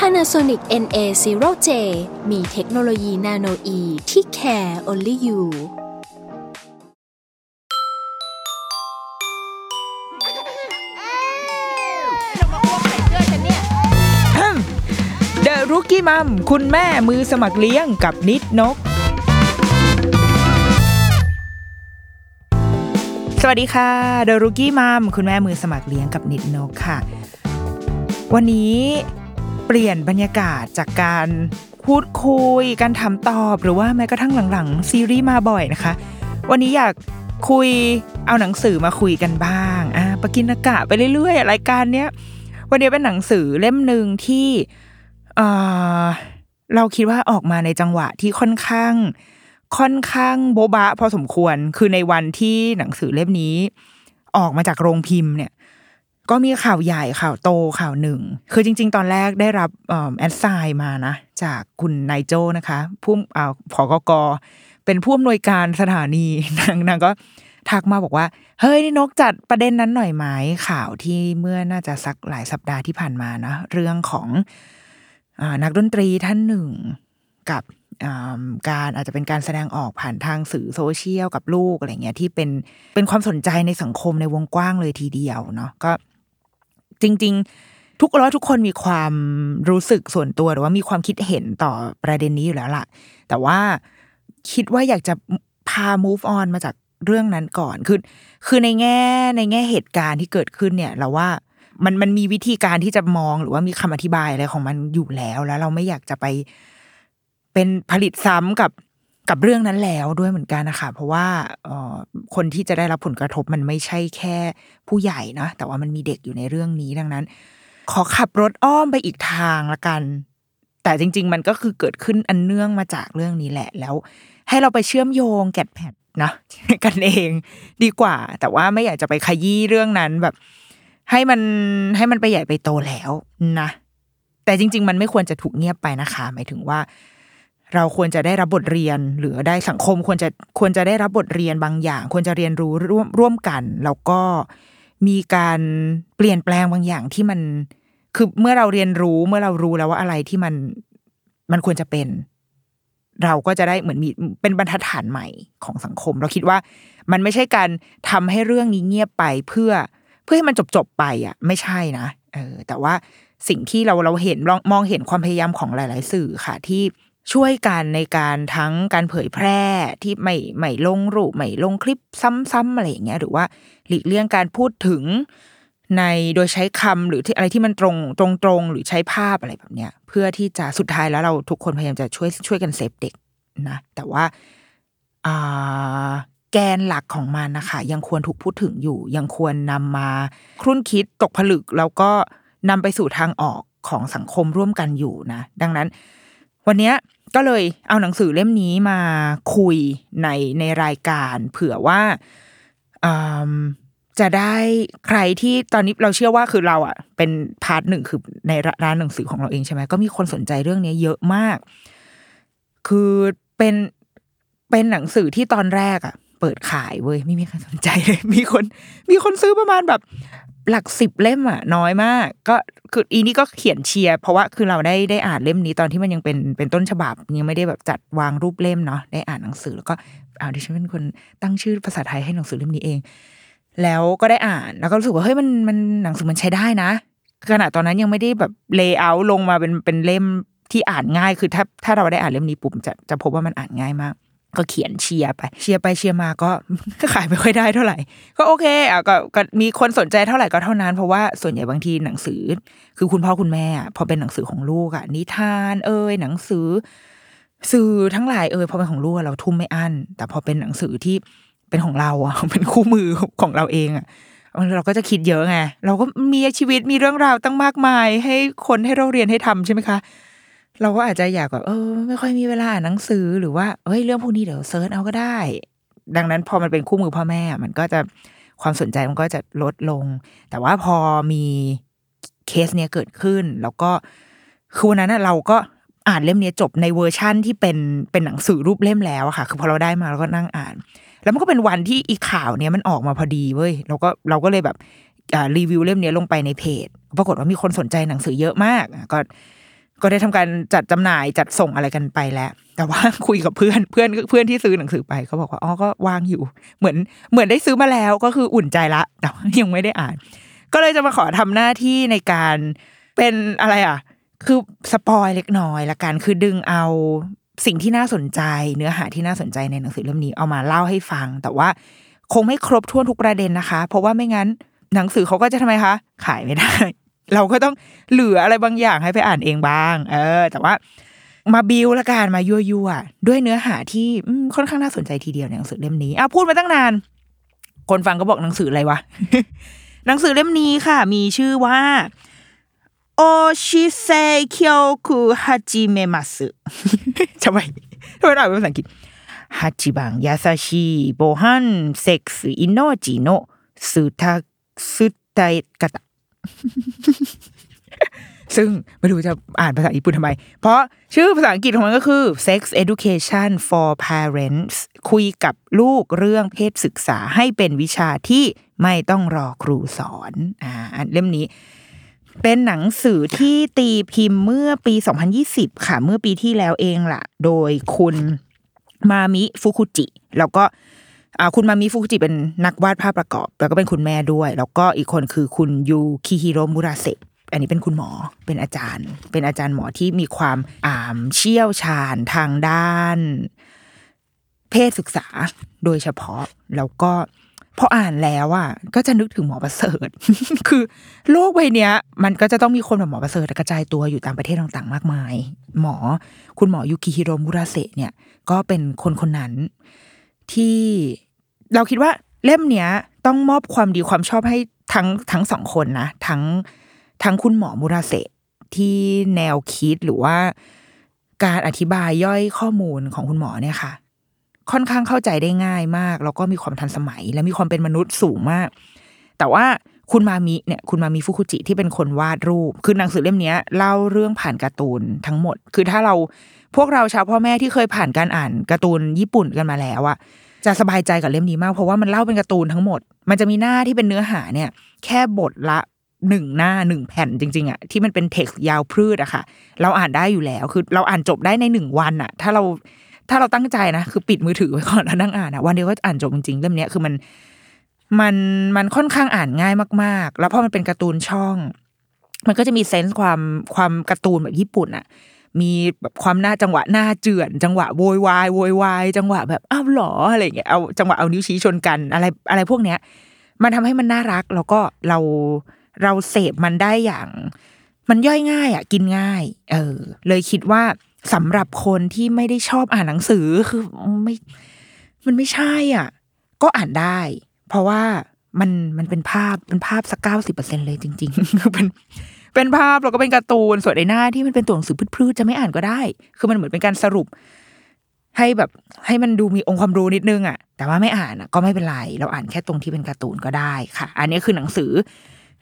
Panasonic NA0J มีเทคโนโลยีนาโนอีที่ care only you เดรุกี้มัมคุณแม่มือสมัครเลี้ยงกับนิดนก สวัสดีค่ะเดรุกี้มัมคุณแม่มือสมัครเลี้ยงกับนิดนกค่ะ วันนี้ เปลี่ยนบรรยากาศจากการพูดคุย การถามตอบหรือว่าแม้กระทั่งหลังๆซีรีส์มาบ่อยนะคะ วันนี้อยากคุยเอาหนังสือมาคุยกันบ้างอะปกินากะไปเรื่อยๆรายการเนี้ยวันนี้เป็นหนังสือเล่มหนึ่งที่เออเราคิดว่าออกมาในจังหวะที่ค่อนข้าง ค่อนข้างโบบะพอสมควรคือในวันที่หนังสือเล่มนี้ ออกมาจากโรงพิมพ์เนี่ย ก็มีข่าวใหญ่ข่าวโตข่าวหนึ่ง คือจริง ๆ ตอนแรกได้รับแอดไซน์มานะ จากคุณนายโจนะคะผู้อ่าผอกกเป็นผู้อำนวยการสถานีนางนางก็ทักมาบอกว่า เฮ้ยนี่นกจัดประเด็นนั้นหน่อยไหมข่าวที่เมื่อน่าจะสักหลายสัปดาห์ที่ผ่านมานะ เรื่องของอนักดนตรีท่านหนึ่งกับการอาจจะเป็นการแสดงออกผ่านทางสื่อโซเชียลกับลูกอะไรเงี้ยที่เป็นเป็นความสนใจในสังคมในวงกว้างเลยทีเดียวเนาะก็ จริง ๆ ทุกแล้วทุกคนมีความรู้สึกส่วนตัวหรือว่ามีความคิดเห็นต่อประเด็นนี้อยู่แล้วล่ะ แต่ว่าคิดว่าอยากจะพา move on มาจากเรื่องนั้นก่อนคือคือในแง่ในแง่เหตุการณ์ที่เกิดขึ้นเนี่ยเราว่ามันมันมีวิธีการที่จะมองหรือว่ามีคำอธิบายอะไรของมันอยู่แล้วแล้ว เราไม่อยากจะไปเป็นผลิตซ้ำกับ กับเรื่องนั้นแล้วด้วยเหมือนกันนะคะเพราะว่าคนที่จะได้รับผลกระทบมันไม่ใช่แค่ผู้ใหญ่นะแต่ว่ามันมีเด็กอยู่ในเรื่องนี้ดังนั้น ขอขับรถอ้อมไปอีกทางละกัน แต่จริง ๆ มันก็คือเกิดขึ้นอันเนื่องมาจากเรื่องนี้แหละแล้ว ให้เราไปเชื่อมโยงแกดแพดนะกันเองดีกว่า แต่ว่าไม่อยากจะไปขยี้เรื่องนั้นแบบ ให้มันให้มันไปใหญ่ไปโตแล้วนะแต่จริง ๆ มันไม่ควรจะถูกเงียบไปนะคะ หมายถึงว่า เราควรจะได้รับบทเรียน หรือได้สังคมควรจะควรจะได้รับบทเรียนบางอย่าง ควรจะเรียนรู้ร่วมร่วมกัน แล้วก็มีการเปลี่ยนแปลงบางอย่างที่มัน คือเมื่อเราเรียนรู้เมื่อเรารู้แล้วว่าอะไรที่มันมันควรจะเป็น เราก็จะได้เหมือนมีเป็นบรรทัดฐานใหม่ของสังคม เราคิดว่ามันไม่ใช่การทำให้เรื่องนี้เงียบไปเพื่อเพื่อให้มันจบจบไปอะ ไม่ใช่นะเออแต่ว่าสิ่งที่เราเราเห็นมองเห็นความพยายามของหลาย ๆ สื่อค่ะที่ ช่วยกันในการทั้งการเผยแพร่ที่ไม่ไม่ลงรูปไม่ลงคลิปซ้ำๆอะไรอย่างเงี้ยหรือว่าหลีกเลี่ยงการพูดถึงในโดยใช้คำหรือที่อะไรที่มันตรงตรงตรงๆหรือใช้ภาพอะไรแบบเนี้ยเพื่อที่จะสุดท้ายแล้วเราทุกคนพยายามจะช่วยช่วยกันเซฟเด็กนะแต่ว่าอ่าแกนหลักของมันนะคะยังควรถูกพูดถึงอยู่ ยังควรนำมาครุ่นคิดตกผลึก แล้วก็นำไปสู่ทางออกของสังคมร่วมกันอยู่นะ ดังนั้น วันนี้ ก็เลยเอาหนังสือเล่มนี้มาคุยในในรายการ เผื่อว่าจะได้ใครที่ตอนนี้เราเชื่อว่าคือเราอะ เป็นพาร์ทหนึ่งคือในร้านหนังสือของเราเองใช่ไหมก็มีคนสนใจเรื่องนี้เยอะมาก คือเป็นเป็นหนังสือที่ตอนแรกอะ เปิดขายเว้ยไม่มีใครสนใจเลยมีคน มีคนซื้อประมาณแบบหลักสิบเล่มอะ น้อยมาก ก็ คืออีนี่ก็เขียนเชียร์เพราะว่าคือเราได้ได้อ่านเล่มนี้ตอนที่มันยังเป็นเป็นต้นฉบับยังไม่ได้แบบจัดวางรูปเล่มเนาะได้อ่านหนังสือแล้วก็เอาดิฉันเป็นคนตั้งชื่อภาษาไทยให้หนังสือเล่มนี้เอง แล้วก็ได้อ่านแล้วก็รู้สึกว่าเฮ้ยมันมันหนังสือมันใช้ได้นะขณะตอนนั้นยังไม่ได้แบบ layer ลงมาเป็นเป็นเล่มที่อ่านง่ายคือถ้าถ้าเราได้อ่านเล่มนี้ปุ๊บจะจะพบว่ามันอ่านง่ายมาก ก็เขียนเชียร์ไป เชียร์ไปเชียร์มาก็ก็ขายไม่ค่อยได้เท่าไหร่ ก็โอเคอะก็ก็มีคนสนใจเท่าไหร่ก็เท่านั้น เพราะว่าส่วนใหญ่บางทีหนังสือ คือคุณพ่อคุณแม่อะพอเป็นหนังสือของลูกอะนิทาน เอ่ยหนังสือ สื่อทั้งหลายเอ่ยพอเป็นของลูกเราทุ่มไม่อั้นแต่พอเป็นหนังสือที่เป็นของเราอะเป็นคู่มือของเราเองอะเราก็จะคิดเยอะไงเราก็มีชีวิตมีเรื่องราวตั้งมากมาย ให้คนให้เราเรียนให้ทำใช่ไหมคะ เราก็อาจจะอยากแบบเออ ไม่ค่อยมีเวลาอ่านหนังสือหรือว่าเฮ้ยเรื่องพวกนี้เดี๋ยว search เอาก็ได้ ดังนั้นพอมันเป็นคู่มือพ่อแม่ มันก็จะความสนใจมันก็จะลดลง แต่ว่าพอมีเคสเนี้ยเกิดขึ้น แล้วก็คือวันนั้นเราก็อ่านเล่มนี้จบในเวอร์ชั่นที่เป็นเป็นหนังสือรูปเล่มแล้วอะค่ะ คือพอเราได้มาเราก็นั่งอ่าน แล้วมันก็เป็นวันที่อีข่าวเนี้ยมันออกมาพอดีเว้ยเราก็เราก็เลยแบบรีวิวเล่มนี้ลงไปในเพจ ปรากฏว่ามีคนสนใจหนังสือเยอะมาก ก็ ก็ได้ทำการจัดจำหน่ายจัดส่งอะไรกันไปแล้ว แต่ว่าคุยกับเพื่อนเพื่อนเพื่อนที่ซื้อหนังสือไปเขาบอกว่าอ๋อก็วางอยู่ เหมือนเหมือนได้ซื้อมาแล้วก็คืออุ่นใจละแต่ยังไม่ได้อ่าน ก็เลยจะมาขอทำหน้าที่ในการเป็นอะไรอะ คือสปอยเล็กน้อยละกันคือดึงเอาสิ่งที่น่าสนใจ เนื้อหาที่น่าสนใจในหนังสือเล่มนี้เอามาเล่าให้ฟัง แต่ว่าคงไม่ครบถ้วนทุกประเด็นนะคะ เพราะว่าไม่งั้นหนังสือเขาก็จะทำไมคะ ขายไม่ได้ เราก็ต้องเหลืออะไรบางอย่างให้ไปอ่านเองบ้าง เออ แต่ว่ามาบิวละกันมายั่วยั่วด้วยเนื้อหาที่ค่อนข้างน่าสนใจทีเดียวในหนังสือเล่มนี้อ้าพูดมาตั้งนาน คนฟังก็บอกหนังสืออะไรวะหนังสือเล่มนี้ค่ะ มีชื่อว่าおうち性教育はじめますทำไมทำไมอ่านเป็นภาษาอังกฤษ一番やさしい防犯セックス命のつた伝え方 ซึ่งไม่รู้จะอ่านภาษาญี่ปุ่นทำไม เพราะชื่อภาษาอังกฤษของมันก็คือ Sex Education for Parents คุยกับลูกเรื่องเพศศึกษาให้เป็นวิชาที่ไม่ต้องรอครูสอนอ่าเล่มนี้ เป็นหนังสือที่ตีพิมพ์เมื่อปี 2020 ค่ะ เมื่อปีที่แล้วเองล่ะ โดยคุณมามิฟุคุจิ แล้วก็ คุณมามิฟุกุจิเป็นนักวาดภาพประกอบ แล้วก็เป็นคุณแม่ด้วย แล้วก็อีกคนคือคุณยูคิฮิโรมุราเซอันนี้เป็นคุณหมอเป็นอาจารย์ เป็นอาจารย์หมอที่มีความอ่าเชี่ยวชาญทางด้าน เพศศึกษาโดยเฉพาะ แล้วก็พออ่านแล้วอะก็จะนึกถึงหมอประเสริฐ คือโลกใบนี้มันก็จะต้องมีคนแบบหมอประเสริฐกระจายตัวอยู่ตามประเทศต่างๆ มากมาย หมอคุณหมอยูกิฮิโรมุราเซเนี่ย ก็เป็นคนคนนั้นที่ เราคิดว่าเล่มเนี้ย ต้องมอบความดีความชอบให้ทั้งทั้งสองคนนะทั้งทั้งคุณหมอมุราเซที่แนวคิดหรือว่าการอธิบายย่อยข้อมูลของคุณหมอเนี่ยค่ะ ค่อนข้างเข้าใจได้ง่ายมาก แล้วก็มีความทันสมัย และมีความเป็นมนุษย์สูงมาก แต่ว่าคุณมามิเนี่ย คุณมามิฟุคุจิที่เป็นคนวาดรูป คือหนังสือเล่มนี้เล่าเรื่องผ่านการ์ตูนทั้งหมด คือถ้าเราพวกเราชาวพ่อแม่ที่เคยผ่านการอ่านการ์ตูนญี่ปุ่นกันมาแล้วอะ จะสบายใจกับเล่มนี้มาก เพราะว่ามันเล่าเป็นการ์ตูนทั้งหมด มันจะมีหน้าที่เป็นเนื้อหาเนี่ย แค่บทละหนึ่งหน้าหนึ่งแผ่นจริง ๆอะที่มันเป็น text ยาวพรืดอะค่ะ เราอ่านได้อยู่แล้วคือเราอ่านจบได้ในหนึ่งวันอะถ้าเราถ้าเราตั้งใจนะคือปิดมือถือไว้ก่อนแล้วนั่งอ่านอะวันเดียวก็อ่านจบจริงๆเล่มนี้คือมันมันมันค่อนข้างอ่านง่ายมากๆ แล้วพอมันเป็นการ์ตูนช่อง มันก็จะมี sense ความความการ์ตูนแบบญี่ปุ่นอะ มีแบบความหน้าจังหวะหน้าเจื่อน จังหวะโวยวายโวยวายจังหวะแบบอ้าวหรออะไรเงี้ยเอาจังหวะเอานิ้วชี้ชนกันอะไรอะไรพวกเนี้ย มันทำให้มันน่ารักแล้วก็เราเราเสพมันได้อย่าง มันย่อยง่ายอะกินง่าย เออ เลยคิดว่าสำหรับคนที่ไม่ได้ชอบอ่านหนังสือคือไม่ มันไม่ใช่อะ ก็อ่านได้ เพราะว่ามันมันเป็นภาพเป็นภาพสักเก้าสิบเปอร์เซ็นเลยจริง ๆ คือเป็น เป็นภาพแล้วก็เป็นการ์ตูนส่วนในหน้าที่มันเป็นตัวหนังสือพืชๆจะไม่อ่านก็ได้ คือมันเหมือนเป็นการสรุป ให้แบบให้มันดูมีองค์ความรู้นิดนึงอะ แต่ว่าไม่อ่านอะก็ไม่เป็นไรเราอ่านแค่ตรงที่เป็นการ์ตูนก็ได้ค่ะ อันนี้คือหนังสือ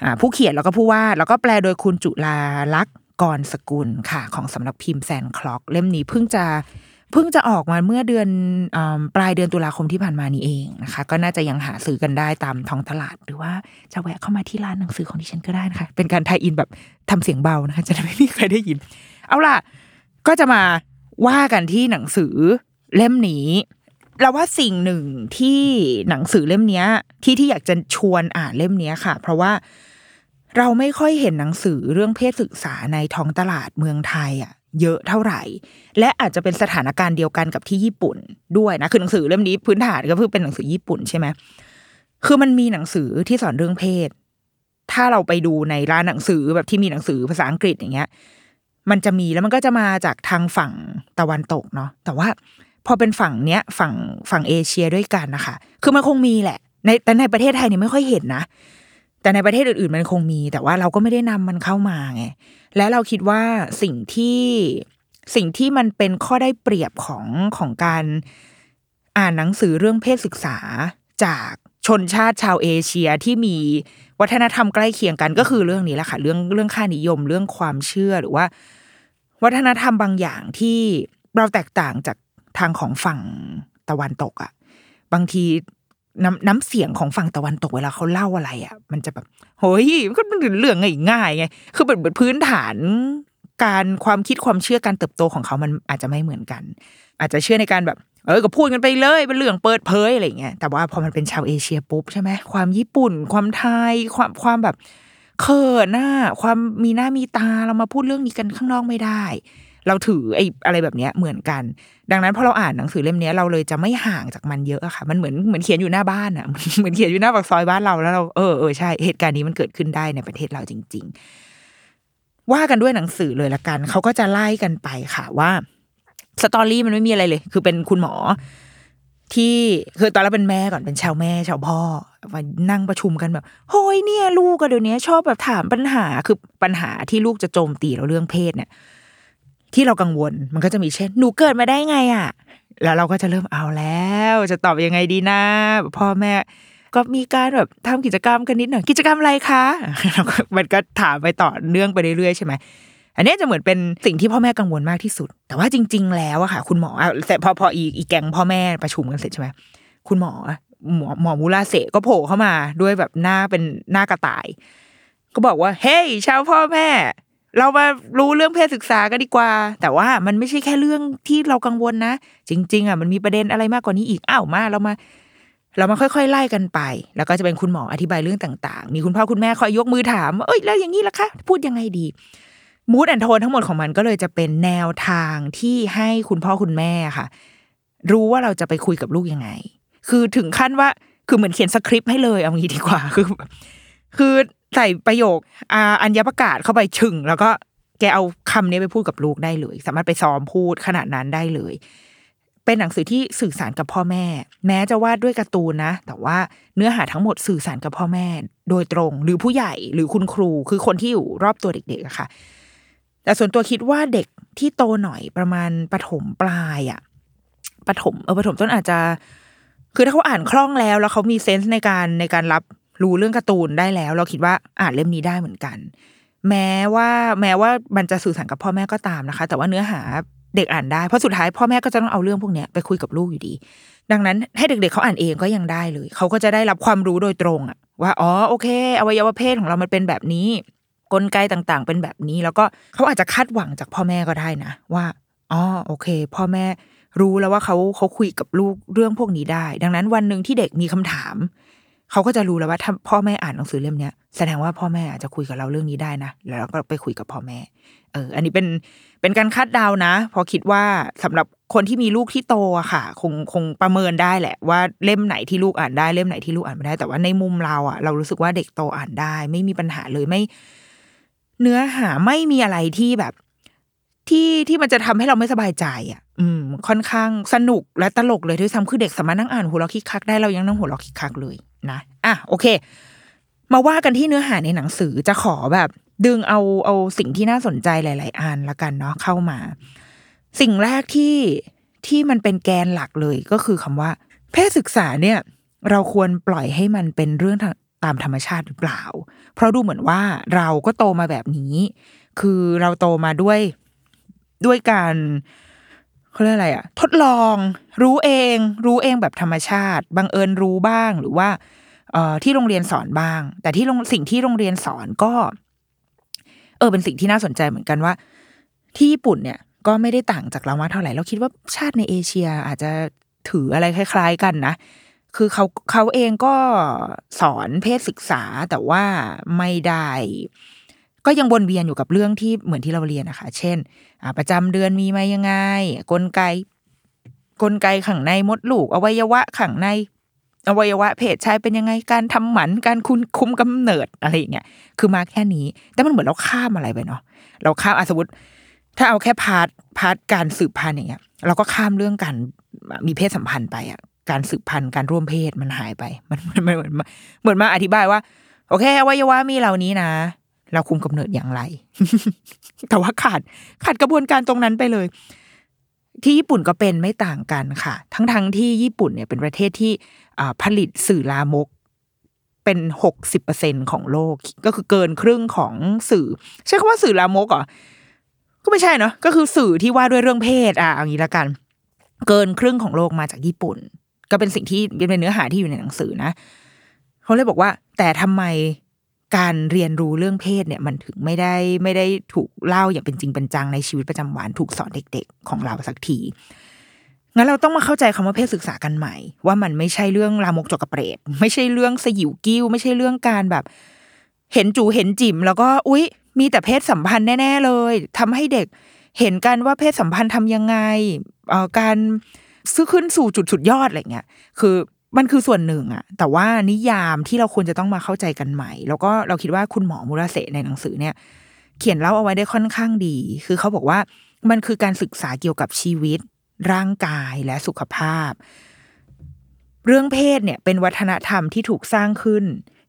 อ่าผู้เขียนแล้วก็ผู้วาดแล้วก็แปลโดยคุณจุลาลักษณ์กรสกุลค่ะ ของสำนักพิมพ์แซนคล็อก เล่มนี้เพิ่งจะ เพิ่งจะออกมาเมื่อเดือนอปลายเดือนตุลาคมที่ผ่านมานี้เองนะคะ ก็น่าจะยังหาซื้อกันได้ตามท้องตลาด หรือว่าจะแวะเข้ามาที่ร้านหนังสือของดิฉันก็ได้นะคะ เป็นการไทยอินแบบทำเสียงเบานะคะ จะไม่มีใครได้ยิน เอาล่ะ ก็จะมาว่ากันที่หนังสือเล่มนี้เราว่าสิ่งหนึ่งที่หนังสือเล่มนี้ที่ที่อยากจะชวนอ่านเล่มนี้ค่ะ เพราะว่าเราไม่ค่อยเห็นหนังสือเรื่องเพศศึกษาในท้องตลาดเมืองไทยอะ เยอะเท่าไหร่ และอาจจะเป็นสถานการณ์เดียวกันกับที่ญี่ปุ่นด้วยนะคือหนังสือเล่มนี้พื้นฐานก็คือเป็นหนังสือญี่ปุ่นใช่ไหมคือมันมีหนังสือที่สอนเรื่องเพศ ถ้าเราไปดูในร้านหนังสือแบบที่มีหนังสือภาษาอังกฤษอย่างเงี้ย มันจะมีแล้วมันก็จะมาจากทางฝั่งตะวันตกเนาะแต่ว่าพอเป็นฝั่งเนี้ยฝั่งฝั่งเอเชียด้วยกันนะคะ คือมันคงมีแหละ ในแต่ในประเทศไทยเนี่ยไม่ค่อยเห็นนะ แต่ในประเทศอื่นๆมันคงมี แต่ว่าเราก็ไม่ได้นำมันเข้ามาไง และเราคิดว่าสิ่งที่สิ่งที่มันเป็นข้อได้เปรียบของของการอ่านหนังสือเรื่องเพศศึกษาจากชนชาติชาวเอเชียที่มีวัฒนธรรมใกล้เคียงกันก็คือเรื่องนี้แหละค่ะเรื่องเรื่องค่านิยมเรื่องความเชื่อหรือว่า วัฒนธรรมบางอย่างที่เราแตกต่างจากทางของฝั่งตะวันตกอะ่ะ บางที น้ำน้ำเสียงของฝั่งตะวันตกเวลาเขาเล่าอะไรอะ่ะ มันจะแบบเฮ้ยมันก็เป็นเรื่องง่ายๆไงคือเป็นพื้นฐานการความคิดความเชื่อการเติบโตของเขามันอาจจะไม่เหมือนกัน อาจจะเชื่อในการแบบ เออก็พูดกันไปเลยเป็นเรื่องเปิดเผยอะไรเงี้ยแต่ว่าพอมันเป็นชาวเอเชียปุ๊บใช่ไหมความญี่ปุ่น ความไทย ความความแบบเขินหน้า ความมีหน้ามีตาเรามาพูดเรื่องนี้กันข้างนอกไม่ได้ เราถือไอ้อะไรแบบเนี้ยเหมือนกัน ดังนั้นพอเราอ่านหนังสือเล่มนี้เราเลยจะไม่ห่างจากมันเยอะอะค่ะ มันเหมือนเหมือนเขียนอยู่หน้าบ้านอะเหมือนเขียนอยู่หน้าปากซอยบ้านเราแล้วเราเออเออใช่เหตุการณ์นี้มันเกิดขึ้นได้ในประเทศเราจริง ๆ ว่ากันด้วยหนังสือเลยละกันเขาก็จะไล่กันไปค่ะว่าสตอรี่มันไม่มีอะไรเลย คือเป็นคุณหมอที่คือตอนแรกเป็นแม่ก่อนเป็นชาวแม่ชาวพ่อมานั่งประชุมกันแบบโฮ้ยเนี่ย ลูกก็เดี๋ยวนี้ชอบแบบถามปัญหาคือปัญหาที่ลูกจะโจมตีเราเรื่องเพศเนี่ย ที่เรากังวลมันก็จะมีเช่น หนูเกิดมาได้ไงอะ แล้วเราก็จะเริ่มเอาแล้ว จะตอบยังไงดีนะ พ่อแม่ก็มีการแบบทำกิจกรรมกันนิดหน่อยกิจกรรมอะไรคะมันก็ถามไปต่อเนื่องไปเรื่อยๆใช่ไหมอันนี้จะเหมือนเป็นสิ่งที่พ่อแม่กังวลมากที่สุด แต่ว่าจริง ๆ แล้วอะค่ะ คุณหมอแต่พอพออีอีแกงพ่อแม่ประชุมกันเสร็จใช่ไหมคุณหมอหมอหมอมูลาเสก็โผล่เข้ามาด้วยแบบหน้าเป็นหน้ากระต่าย ก็บอกว่า เฮ้ยชาวพ่อแม่ เรามารู้เรื่องเพศศึกษากันดีกว่า แต่ว่ามันไม่ใช่แค่เรื่องที่เรากังวลนะ จริง ๆ อะ มันมีประเด็นอะไรมากกว่านี้อีกอ้าวมาเรามา เรามาค่อยๆไล่กันไป แล้วก็จะเป็นคุณหมออธิบายเรื่องต่างๆ มีคุณพ่อคุณแม่คอยยกมือถามเอ้ยแล้วอย่างนี้ล่ะคะพูดยังไงดีมูดแอนโทนทั้งหมดของมันก็เลยจะเป็นแนวทางที่ให้คุณพ่อคุณแม่ค่ะ รู้ว่าเราจะไปคุยกับลูกยังไง คือถึงขั้นว่าคือเหมือนเขียนสคริปต์ให้เลยเอางี้ดีกว่าคือ คือ ใส่ประโยคอาอัญญประกาศเข้าไปชึงแล้วก็แกเอาคำนี้ไปพูดกับลูกได้เลย สามารถไปซ้อมพูดขนาดนั้นได้เลย เป็นหนังสือที่สื่อสารกับพ่อแม่ แม้จะวาดด้วยการ์ตูนนะ แต่ว่าเนื้อหาทั้งหมดสื่อสารกับพ่อแม่ โดยตรง หรือผู้ใหญ่หรือคุณครูคือคนที่อยู่รอบตัวเด็กๆอะค่ะ แต่ส่วนตัวคิดว่าเด็กที่โตหน่อยประมาณปฐมปลายอะปฐมเออปฐมต้นอาจจะ คือถ้าเขาอ่านคล่องแล้ว แล้วเขามีเซนส์ในการในการรับ รู้เรื่องการ์ตูนได้แล้ว เราคิดว่าอ่านเล่มนี้ได้เหมือนกัน แม้ว่าแม้ว่ามันจะสื่อสารกับพ่อแม่ก็ตามนะคะ แต่ว่าเนื้อหาเด็กอ่านได้เพราะสุดท้ายพ่อแม่ก็จะต้องเอาเรื่องพวกนี้ไปคุยกับลูกอยู่ดี ดังนั้นให้เด็กๆเขาอ่านเองก็ยังได้เลย เขาก็จะได้รับความรู้โดยตรงอะว่าอ๋อโอเค อวัยวะเพศของเรามันเป็นแบบนี้ กลไกต่างๆ เป็นแบบนี้ แล้วก็เขาอาจจะคาดหวังจากพ่อแม่ก็ได้นะ ว่าอ๋อโอเค พ่อแม่รู้แล้วว่าเขาเขาคุยกับลูกเรื่องพวกนี้ได้ ดังนั้นวันหนึ่งที่เด็กมีคำถาม เขาก็จะรู้แล้วว่าถ้าพ่อแม่อ่านหนังสือเล่มนี้แสดงว่าพ่อแม่อาจจะคุยกับเราเรื่องนี้ได้นะแล้วเราก็ไปคุยกับพ่อแม่ เออ อันนี้เป็นเป็นการคาดเดานะ พอคิดว่าสำหรับคนที่มีลูกที่โตอะค่ะ คงคงประเมินได้แหละ ว่าเล่มไหนที่ลูกอ่านได้เล่มไหนที่ลูกอ่านไม่ได้ แต่ว่าในมุมเราอะเรารู้สึกว่าเด็กโตอ่านได้ ไม่มีปัญหาเลยไม่ เนื้อหาไม่มีอะไรที่แบบ ที่ที่มันจะทำให้เราไม่สบายใจอะ อืม ค่อนข้างสนุกและตลกเลยด้วยซ้ำคือเด็กสามารถนั่งอ่านหัวเราะคิกคักได้เรายังนั่งหัวเราะคิกคักเลยนะอะโอเค มาว่ากันที่เนื้อหาในหนังสือจะขอแบบ ดึงเอาเอาสิ่งที่น่าสนใจหลาย ๆ อันละกันเนาะเข้ามา สิ่งแรกที่ที่มันเป็นแกนหลักเลยก็คือคำว่า เพศศึกษาเนี่ย เราควรปล่อยให้มันเป็นเรื่องตามธรรมชาติหรือเปล่า เพราะดูเหมือนว่าเราก็โตมาแบบนี้ คือเราโตมาด้วย ด้วยการเขาเรียกอะไรอะทดลอง รู้เอง รู้เองแบบธรรมชาติบังเอิญรู้บ้างหรือว่าเอ่อที่โรงเรียนสอนบ้าง แต่ที่สิ่งที่โรงเรียนสอนก็ เออเป็นสิ่งที่น่าสนใจเหมือนกันว่า ที่ญี่ปุ่นเนี่ย ก็ไม่ได้ต่างจากเรามากเท่าไหร่เราคิดว่าชาติในเอเชียอาจจะถืออะไรคล้าย ๆ กันนะคือเขาเขาเองก็สอนเพศศึกษาแต่ว่าไม่ได้ ก็ยังวนเวียนอยู่กับเรื่องที่เหมือนที่เราเรียนนะคะ เช่น ประจำเดือนมีมายังไง กลไก กลไกข้างในมดลูก อวัยวะข้างใน อวัยวะเพศชายเป็นยังไงการทำหมันการคุมคุมกำเนิดอะไรอย่างเงี้ยคือมาแค่นี้ แต่มันเหมือนเราข้ามอะไรไปเนาะเราข้ามสมมติถ้าเอาแค่ part part การสืบพันธุ์อย่างเงี้ย เราก็ข้ามเรื่องการมีเพศสัมพันธ์ไปอะการสืบพันธุ์การร่วมเพศมันหายไป มันมันเหมือนเหมือนมาอธิบายว่า โอเคอวัยวะมีเหล่านี้นะ เราคุมกำเนิดอย่างไร แต่ว่าขาดขาดกระบวนการตรงนั้นไปเลย ที่ญี่ปุ่นก็เป็นไม่ต่างกันค่ะ ทั้งทั้งๆที่ญี่ปุ่นเนี่ยเป็นประเทศที่ผลิตสื่อลามกเป็นหกสิบเปอร์เซ็นของโลก ก็คือเกินครึ่งของสื่อ ใช้คำว่าสื่อลามกเหรอก็ไม่ใช่เนาะก็คือสื่อที่ว่าด้วยเรื่องเพศอะเอางี้ละกัน เกินครึ่งของโลกมาจากญี่ปุ่น ก็เป็นสิ่งที่เป็นเนื้อหาที่อยู่ในหนังสือนะเขาเลยบอกว่า แต่ทำไม การเรียนรู้เรื่องเพศเนี่ยมันถึงไม่ได้ไม่ได้ถูกเล่าอย่างเป็นจริงเป็นจังในชีวิตประจำวันถูกสอนเด็ก ๆ ของเราสักทีงั้นเราต้องมาเข้าใจคำว่าเพศศึกษากันใหม่ ว่ามันไม่ใช่เรื่องลามกจกกระเปรดไม่ใช่เรื่องสยิวกิ้ว ไม่ใช่เรื่องการแบบ เห็นจูเห็นจิ๋มแล้วก็อุ๊ย มีแต่เพศสัมพันธ์แน่ ๆ เลยทำให้เด็กเห็นกันว่าเพศสัมพันธ์ทำยังไงเอ่อการซื้อขึ้นสู่จุดสุดยอดอะไรเงี้ย คือ มันคือส่วนหนึ่งอะแต่ว่านิยามที่เราควรจะต้องมาเข้าใจกันใหม่ แล้วก็เราคิดว่าคุณหมอมุราเสในหนังสือเนี่ย เขียนเล่าเอาไว้ได้ค่อนข้างดี คือเขาบอกว่ามันคือการศึกษาเกี่ยวกับชีวิต ร่างกายและสุขภาพ เรื่องเพศเนี่ยเป็นวัฒนธรรมที่ถูกสร้างขึ้น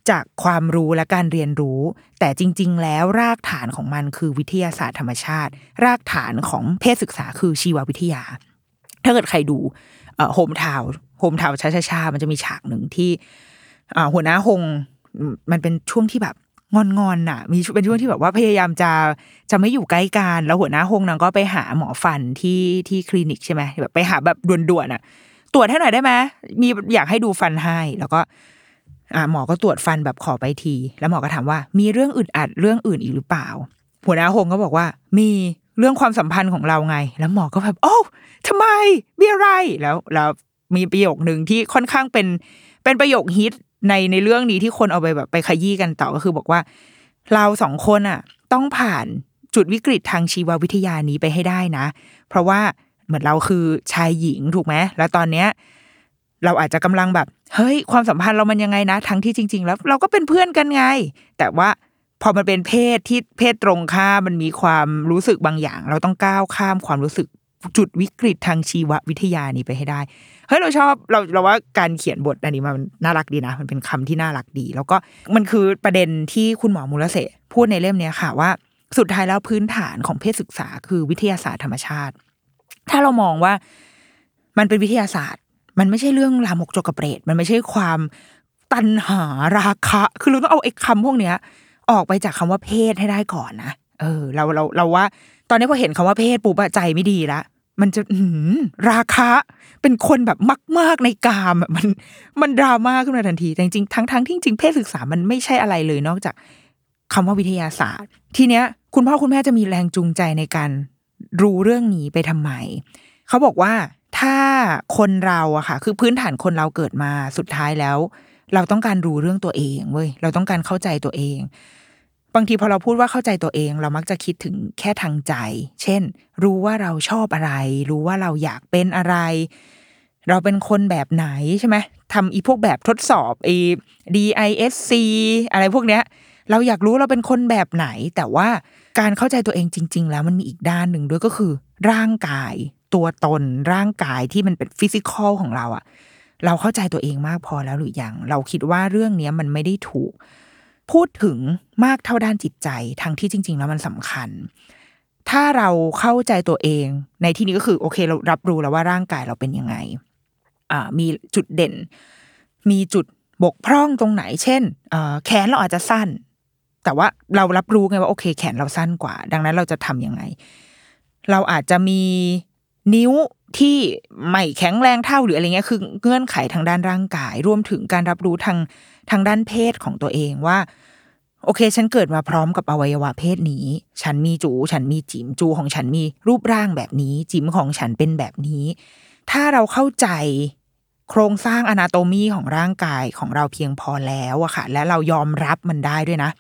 จากความรู้และการเรียนรู้ แต่จริง ๆ แล้วรากฐานของมันคือวิทยาศาสตร์ธรรมชาติ รากฐานของเพศศึกษาคือชีววิทยา ถ้าเกิดใครดู Hometown Hometown Cha-Cha-Cha มันจะมีฉากหนึ่งที่หัวหน้าหงมันเป็นช่วงที่แบบงอนๆน่ะ มีเป็นช่วงที่แบบว่าพยายามจะจะไม่อยู่ใกล้กันแล้วหัวหน้าหงนางก็ไปหาหมอฟันที่ที่คลินิกใช่ไหมแบบไปหาแบบด่วนๆอะ ตรวจให้หน่อยได้ไหมมีอยากให้ดูฟันให้ แล้วก็ อ่าหมอก็ตรวจฟันแบบขอไปที แล้วหมอก็ถามว่า มีเรื่องอึดอัดเรื่องอื่นอีกหรือเปล่า หัวหน้าหงก็บอกว่า มีเรื่องความสัมพันธ์ของเราไง แล้วหมอก็แบบโอ้ทำไมมีอะไรแล้วแล้ว มีประโยคหนึ่งที่ค่อนข้างเป็นเป็นประโยคฮิตในในเรื่องนี้ที่คนเอาไปแบบไปขยี้กันต่อก็คือบอกว่า เราสองคนอะ ต้องผ่านจุดวิกฤตทางชีววิทยานี้ไปให้ได้นะ เพราะว่าเหมือนเราคือชายหญิงถูกไหมแล้วตอนเนี้ยเราอาจจะกำลังแบบ เฮ้ย ความสัมพันธ์เรามันยังไงนะ ทั้งที่จริง ๆ แล้ว เราก็เป็นเพื่อนกันไง แต่ว่าพอมันเป็นเพศที่เพศตรงข้ามมันมีความรู้สึกบางอย่าง เราต้องก้าวข้ามความรู้สึกจุดวิกฤตทางชีววิทยานี้ไปให้ได้ เฮ้ยเราชอบเราเราว่าการเขียนบทอันนี้มันน่ารักดีนะ มันเป็นคำที่น่ารักดี แล้วก็มันคือประเด็นที่คุณหมอมูลเสพูดในเล่มเนี้ยค่ะว่าสุดท้ายแล้วพื้นฐานของเพศศึกษาคือวิทยาศาสตร์ธรรมชาติ ถ้าเรามองว่ามันเป็นวิทยาศาสตร์ มันไม่ใช่เรื่องลามกจกกระเปรดมันไม่ใช่ความตันหาราคะ คือเราต้องเอาไอ้คำพวกเนี้ย ออกไปจากคำว่าเพศให้ได้ก่อนนะเออ เราเราเราว่า ตอนนี้พอเห็นคำว่าเพศปุ๊บใจไม่ดีละ มันจะอืราคะเป็นคนแบบมาก ๆในกามอะมันมันดราม่าขึ้นมาทันทีแต่จริงทั้งทั้งที่จริงเพศศึกษามันไม่ใช่อะไรเลยนอกจากคำว่าวิทยาศาสตร์ ทีเนี้ย คุณพ่อคุณแม่จะมีแรงจูงใจในการรู้เรื่องนี้ไปทำไมเขาบอกว่าถ้าคนเราอะค่ะ คือพื้นฐานคนเราเกิดมาสุดท้ายแล้ว เราต้องการรู้เรื่องตัวเองเว้ยเราต้องการเข้าใจตัวเอง บางทีพอเราพูดว่าเข้าใจตัวเอง เรามักจะคิดถึงแค่ทางใจ เช่น รู้ว่าเราชอบอะไร รู้ว่าเราอยากเป็นอะไร เราเป็นคนแบบไหนใช่ไหมทำอีพวกแบบทดสอบไอ้ DISC อะไรพวกเนี้ย เราอยากรู้เราเป็นคนแบบไหน แต่ว่าการเข้าใจตัวเองจริง ๆ แล้วมันมีอีกด้านหนึ่งด้วยก็คือ ร่างกาย ตัวตน ร่างกายที่มันเป็นฟิสิกอลของเราอะเราเข้าใจตัวเองมากพอแล้วหรือยังเราคิดว่าเรื่องเนี้ยมันไม่ได้ถูก พูดถึงมากเท่าด้านจิตใจ ทั้งที่จริง ๆ แล้วมันสำคัญ ถ้าเราเข้าใจตัวเอง ในที่นี้ก็คือโอเค เรารับรู้แล้วว่าร่างกายเราเป็นยังไงอ่ามีจุดเด่น มีจุดบกพร่องตรงไหน เช่นอ่อแขนเราอาจจะสั้น แต่ว่าเรารับรู้ไงว่าโอเค แขนเราสั้นกว่า ดังนั้นเราจะทำยังไง เราอาจจะมีนิ้วที่ไม่แข็งแรงเท่าหรืออะไรเงี้ยคือเงื่อนไขทางด้านร่างกาย รวมถึงการรับรู้ทาง ทางด้านเพศของตัวเองว่า โอเค ฉันเกิดมาพร้อมกับอวัยวะเพศนี้ ฉันมีจู ฉันมีจิมจูของฉันมีรูปร่างแบบนี้ จิมของฉันเป็นแบบนี้ ถ้าเราเข้าใจโครงสร้างอนาโตมีของร่างกายของเราเพียงพอแล้วอะค่ะ และเรายอมรับมันได้ด้วยนะ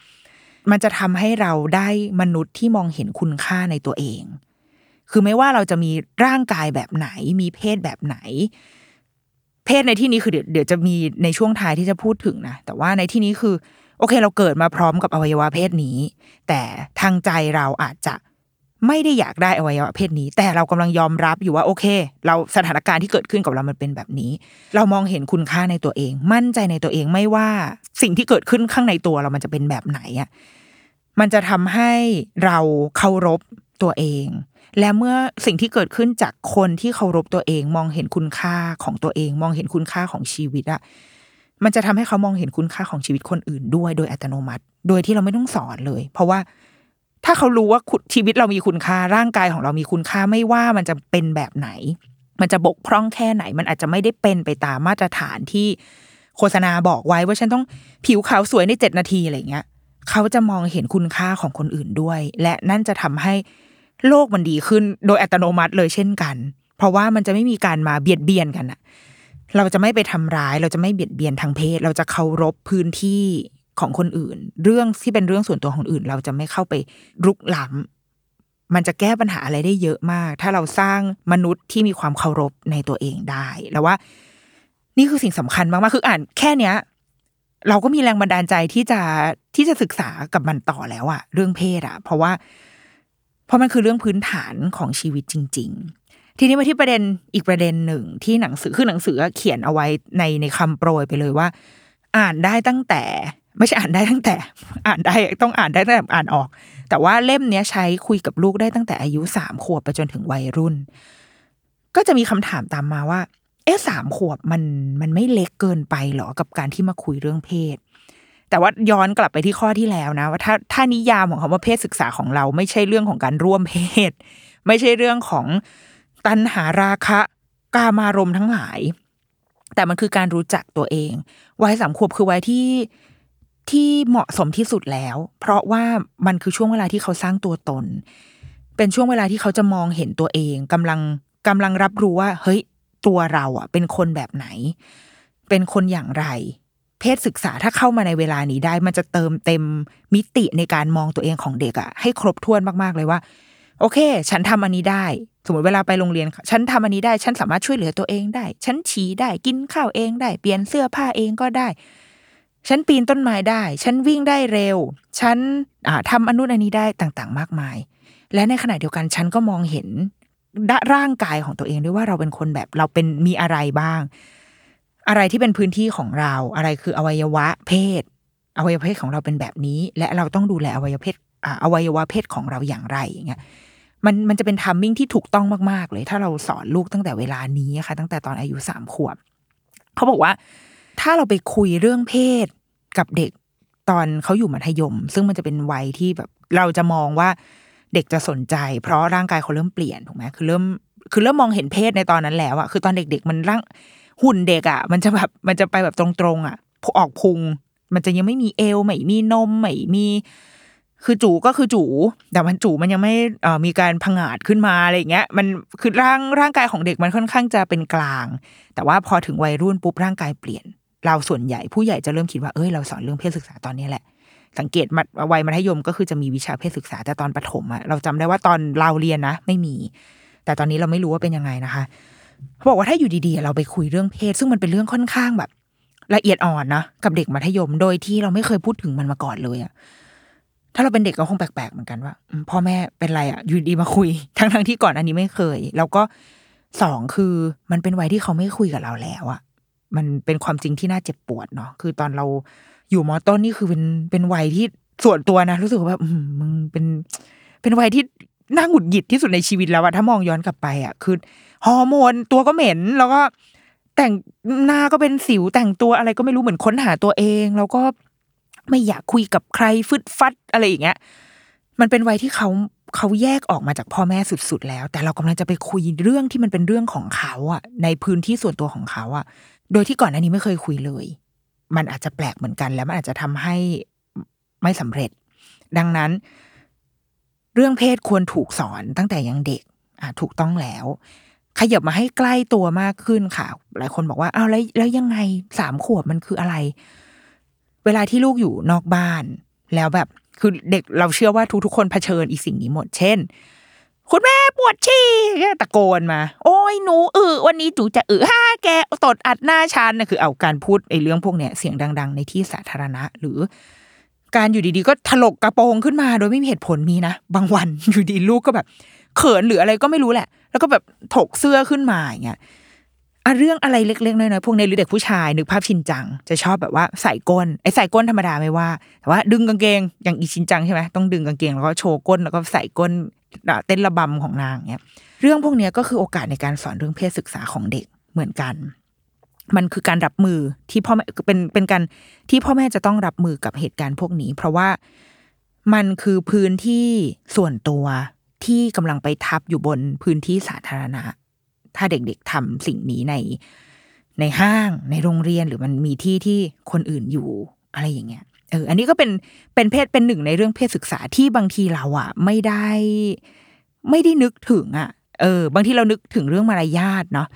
มันจะทำให้เราได้มนุษย์ที่มองเห็นคุณค่าในตัวเอง คือไม่ว่าเราจะมีร่างกายแบบไหน มีเพศแบบไหน เพศในที่นี้คือเดี๋ยวเดี๋ยวจะมีในช่วงท้ายที่จะพูดถึงนะแต่ว่าในที่นี้คือ โอเคเราเกิดมาพร้อมกับอวัยวะเพศนี้ แต่ทางใจเราอาจจะไม่ได้อยากได้อวัยวะเพศนี้ แต่เรากำลังยอมรับอยู่ว่าโอเค เราสถานการณ์ที่เกิดขึ้นกับเรามันเป็นแบบนี้ เรามองเห็นคุณค่าในตัวเอง มั่นใจในตัวเองไม่ว่าสิ่งที่เกิดขึ้นข้างในตัวเรามันจะเป็นแบบไหนอะมันจะทำให้เราเคารพตัวเอง และเมื่อสิ่งที่เกิดขึ้นจากคนที่เคารพตัวเองมองเห็นคุณค่าของตัวเอง มองเห็นคุณค่าของชีวิตอะมันจะทำให้เขามองเห็นคุณค่าของชีวิตคนอื่นด้วยโดยอัตโนมัติ โดยที่เราไม่ต้องสอนเลย เพราะว่าถ้าเขารู้ว่าชีวิตเรามีคุณค่าร่างกายของเรามีคุณค่าไม่ว่ามันจะเป็นแบบไหน มันจะบกพร่องแค่ไหน มันอาจจะไม่ได้เป็นไปตามมาตรฐานที่โฆษณาบอกไว้ว่าฉันต้องผิวขาวสวยในเจ็ดนาทีอะไรเงี้ย เขาจะมองเห็นคุณค่าของคนอื่นด้วย และนั่นจะทำให้ โลกมันดีขึ้นโดยอัตโนมัติเลยเช่นกัน เพราะว่ามันจะไม่มีการมาเบียดเบียนกันอะเราจะไม่ไปทำร้าย เราจะไม่เบียดเบียนทางเพศ เราจะเคารพพื้นที่ของคนอื่น เรื่องที่เป็นเรื่องส่วนตัวของอื่น เราจะไม่เข้าไปรุกล้ำมันจะแก้ปัญหาอะไรได้เยอะมาก ถ้าเราสร้างมนุษย์ที่มีความเคารพในตัวเองได้ แล้วว่า นี่คือสิ่งสำคัญมากๆคืออ่านแค่เนี้ย เราก็มีแรงบันดาลใจที่จะที่จะศึกษากับมันต่อแล้วอะเรื่องเพศอะเพราะว่า เพราะมันคือเรื่องพื้นฐานของชีวิตจริง ๆ ทีนี้มาที่ประเด็นอีกประเด็นหนึ่งที่หนังสือคือหนังสือเขียนเอาไว้ในในคำโปรยไปเลยว่า อ่านได้ตั้งแต่ไม่ใช่อ่านได้ตั้งแต่ อ่านได้ต้องอ่านได้ตั้งแต่อ่านออก แต่ว่าเล่มเนี้ยใช้คุยกับลูกได้ตั้งแต่อายุสามขวบไปจนถึงวัยรุ่น ก็จะมีคำถามตามมาว่า เอ๊ะสามขวบมันมันไม่เล็กเกินไปหรอกับการที่มาคุยเรื่องเพศ แต่ว่าย้อนกลับไปที่ข้อที่แล้วนะว่าถ้าถ้านิยามของคำว่าเพศศึกษาของเราไม่ใช่เรื่องของการร่วมเพศ ไม่ใช่เรื่องของตัณหาราคะกามารมทั้งหลาย แต่มันคือการรู้จักตัวเองวัยสามขวบคือวัยที่ที่เหมาะสมที่สุดแล้ว เพราะว่ามันคือช่วงเวลาที่เขาสร้างตัวตน เป็นช่วงเวลาที่เขาจะมองเห็นตัวเองกำลังกำลังรับรู้ว่า เฮ้ยตัวเราอะ เป็นคนแบบไหน เป็นคนอย่างไร เพศศึกษาถ้าเข้ามาในเวลานี้ได้ มันจะเติมเต็มมิติในการมองตัวเองของเด็กอะให้ครบถ้วนมากๆเลยว่า โอเค ฉันทำอันนี้ได้ สมมติเวลาไปโรงเรียน ฉันทำอันนี้ได้ ฉันสามารถช่วยเหลือตัวเองได้ ฉันฉี่ได้กินข้าวเองได้ เปลี่ยนเสื้อผ้าเองก็ได้ ฉันปีนต้นไม้ได้ ฉันวิ่งได้เร็ว ฉันอ่าทำอนุอันนี้ได้ต่างๆ มากมาย และในขณะเดียวกันฉันก็มองเห็นร่างกายของตัวเองด้วยว่าเราเป็นคนแบบเราเป็นมีอะไรบ้าง อะไรที่เป็นพื้นที่ของเรา อะไรคืออวัยวะเพศ อวัยวะเพศของเราเป็นแบบนี้ และเราต้องดูแลอวัยวะเพศออวัยวะเพศของเราอย่างไรอย่างเงี้ยมันมันจะเป็นทัมมิ่งที่ถูกต้องมากๆ เลย ถ้าเราสอนลูกตั้งแต่เวลานี้ค่ะ ตั้งแต่ตอนอายุสามขวบเขาบอกว่า ถ้าเราไปคุยเรื่องเพศกับเด็กตอนเขาอยู่มัธยม ซึ่งมันจะเป็นวัยที่แบบเราจะมองว่าเด็กจะสนใจ เพราะร่างกายเขาเริ่มเปลี่ยนถูกไหมคือเริ่มคือเริ่มมองเห็นเพศในตอนนั้นแล้วอะคือตอนเด็ก ๆ มันร่าง หุ่นเด็กอะ มันจะแบบมันจะไปแบบตรงๆอะออกพุง มันจะยังไม่มีเอวไม่มีนมไม่มี คือจูก็คือจู แต่มันจูมันยังไม่เอ่อมีการพังอาดขึ้นมาอะไรอย่างเงี้ย มันคือร่างร่างกายของเด็กมันค่อนข้างจะเป็นกลาง แต่ว่าพอถึงวัยรุ่นปุ๊บร่างกายเปลี่ยน เราส่วนใหญ่ผู้ใหญ่จะเริ่มคิดว่าเอ้ยเราสอนเรื่องเพศศึกษาตอนนี้แหละสังเกตมัดวัยมัธยมก็คือจะมีวิชาเพศศึกษาแต่ตอนประถมอะเราจำได้ว่าตอนเราเรียนนะ ไม่มี แต่ตอนนี้เราไม่รู้ว่าเป็นยังไงนะคะ เขาบอกว่าถ้าอยู่ดีๆ เราไปคุยเรื่องเพศ ซึ่งมันเป็นเรื่องค่อนข้างแบบ ละเอียดอ่อนนะกับเด็กมัธยมโดยที่เราไม่เคยพูดถึงมันมาก่อนเลยอะถ้าเราเป็นเด็กก็คงแปลกๆเหมือนกันว่าพ่อแม่เป็นไรอะอยู่ดีมาคุย ทั้งๆที่ก่อนอันนี้ไม่เคย แล้วก็สองคือมันเป็นวัยที่เขาไม่คุยกับเราแล้วอะมันเป็นความจริงที่น่าเจ็บปวดเนาะคือตอนเราอยู่มอต้นนี่คือเป็นเป็นวัยที่ส่วนตัวนะ รู้สึกว่าแบบอืมมึงเป็นเป็นวัยที่น่าหงุดหงิดที่สุดในชีวิตแล้วอะถ้ามองย้อนกลับไปอะคือ ฮอร์โมนตัวก็เหม็น แล้วก็แต่งหน้าก็เป็นสิวแต่งตัวอะไรก็ไม่รู้เหมือนค้นหาตัวเอง แล้วก็ไม่อยากคุยกับใครฟึดฟัดอะไรอย่างเงี้ยมันเป็นวัยที่เขาเขาแยกออกมาจากพ่อแม่สุดๆแล้ว แต่เรากำลังจะไปคุยเรื่องที่มันเป็นเรื่องของเขาอะในพื้นที่ส่วนตัวของเขาอะโดยที่ก่อนหน้านี้ไม่เคยคุยเลย มันอาจจะแปลกเหมือนกัน แล้วมันอาจจะทำให้ไม่สำเร็จ ดังนั้น เรื่องเพศควรถูกสอนตั้งแต่ยังเด็กอะถูกต้องแล้ว ขยับมาให้ใกล้ตัวมากขึ้นค่ะ หลายคนบอกว่าอ้าวแล้วแล้วยังไงสามขวบมันคืออะไร เวลาที่ลูกอยู่นอกบ้าน แล้วแบบคือเด็กเราเชื่อว่าทุกๆคนเผชิญอีสิ่งนี้หมด เช่น คุณแม่ปวดฉี่ตะโกนมา โอ้ยหนูอือวันนี้จูจะอือห้าแกตดอัดหน้าชันนะคือเอาการพูดไอ้เรื่องพวกเนี้ยเสียงดัง ๆ ในที่สาธารณะ หรือ การอยู่ดีๆ ก็ถลกกระโปรงขึ้นมา โดยไม่มีเหตุผลมีนะบางวันอยู่ดีลูกก็แบบ เขินหรืออะไรก็ไม่รู้แหละ แล้วก็แบบถกเสื้อขึ้นมาอย่างเงี้ยอะเรื่องอะไรเล็กๆน้อยๆพวกในหรือเด็กผู้ชายนึกภาพชินจัง จะชอบแบบว่าใส่ก้นไอ้ใส่ก้นธรรมดาไม่ว่า แต่ว่าดึงกางเกงอย่างอีชินจังใช่ไหมต้องดึงกางเกงแล้วก็โชว์ก้นแล้วก็ใส่ก้นเต้นระบำของนางเนี้ยเรื่องพวกนี้ก็คือโอกาสในการสอนเรื่องเพศศึกษาของเด็กเหมือนกัน มันคือการรับมือที่พ่อแม่เป็นเป็นการที่พ่อแม่จะต้องรับมือกับเหตุการณ์พวกนี้ เพราะว่ามันคือพื้นที่ส่วนตัว ที่กำลังไปทับอยู่บนพื้นที่สาธารณะ ถ้าเด็กๆทำสิ่งนี้ในในห้างในโรงเรียนหรือมันมีที่ที่คนอื่นอยู่อะไรอย่างเงี้ยเอออันนี้ก็เป็นเป็นเพศเป็นหนึ่งในเรื่องเพศศึกษาที่บางทีเราอะไม่ได้ไม่ได้นึกถึงอะเออ บางทีเรานึกถึงเรื่องมารยาทเนาะ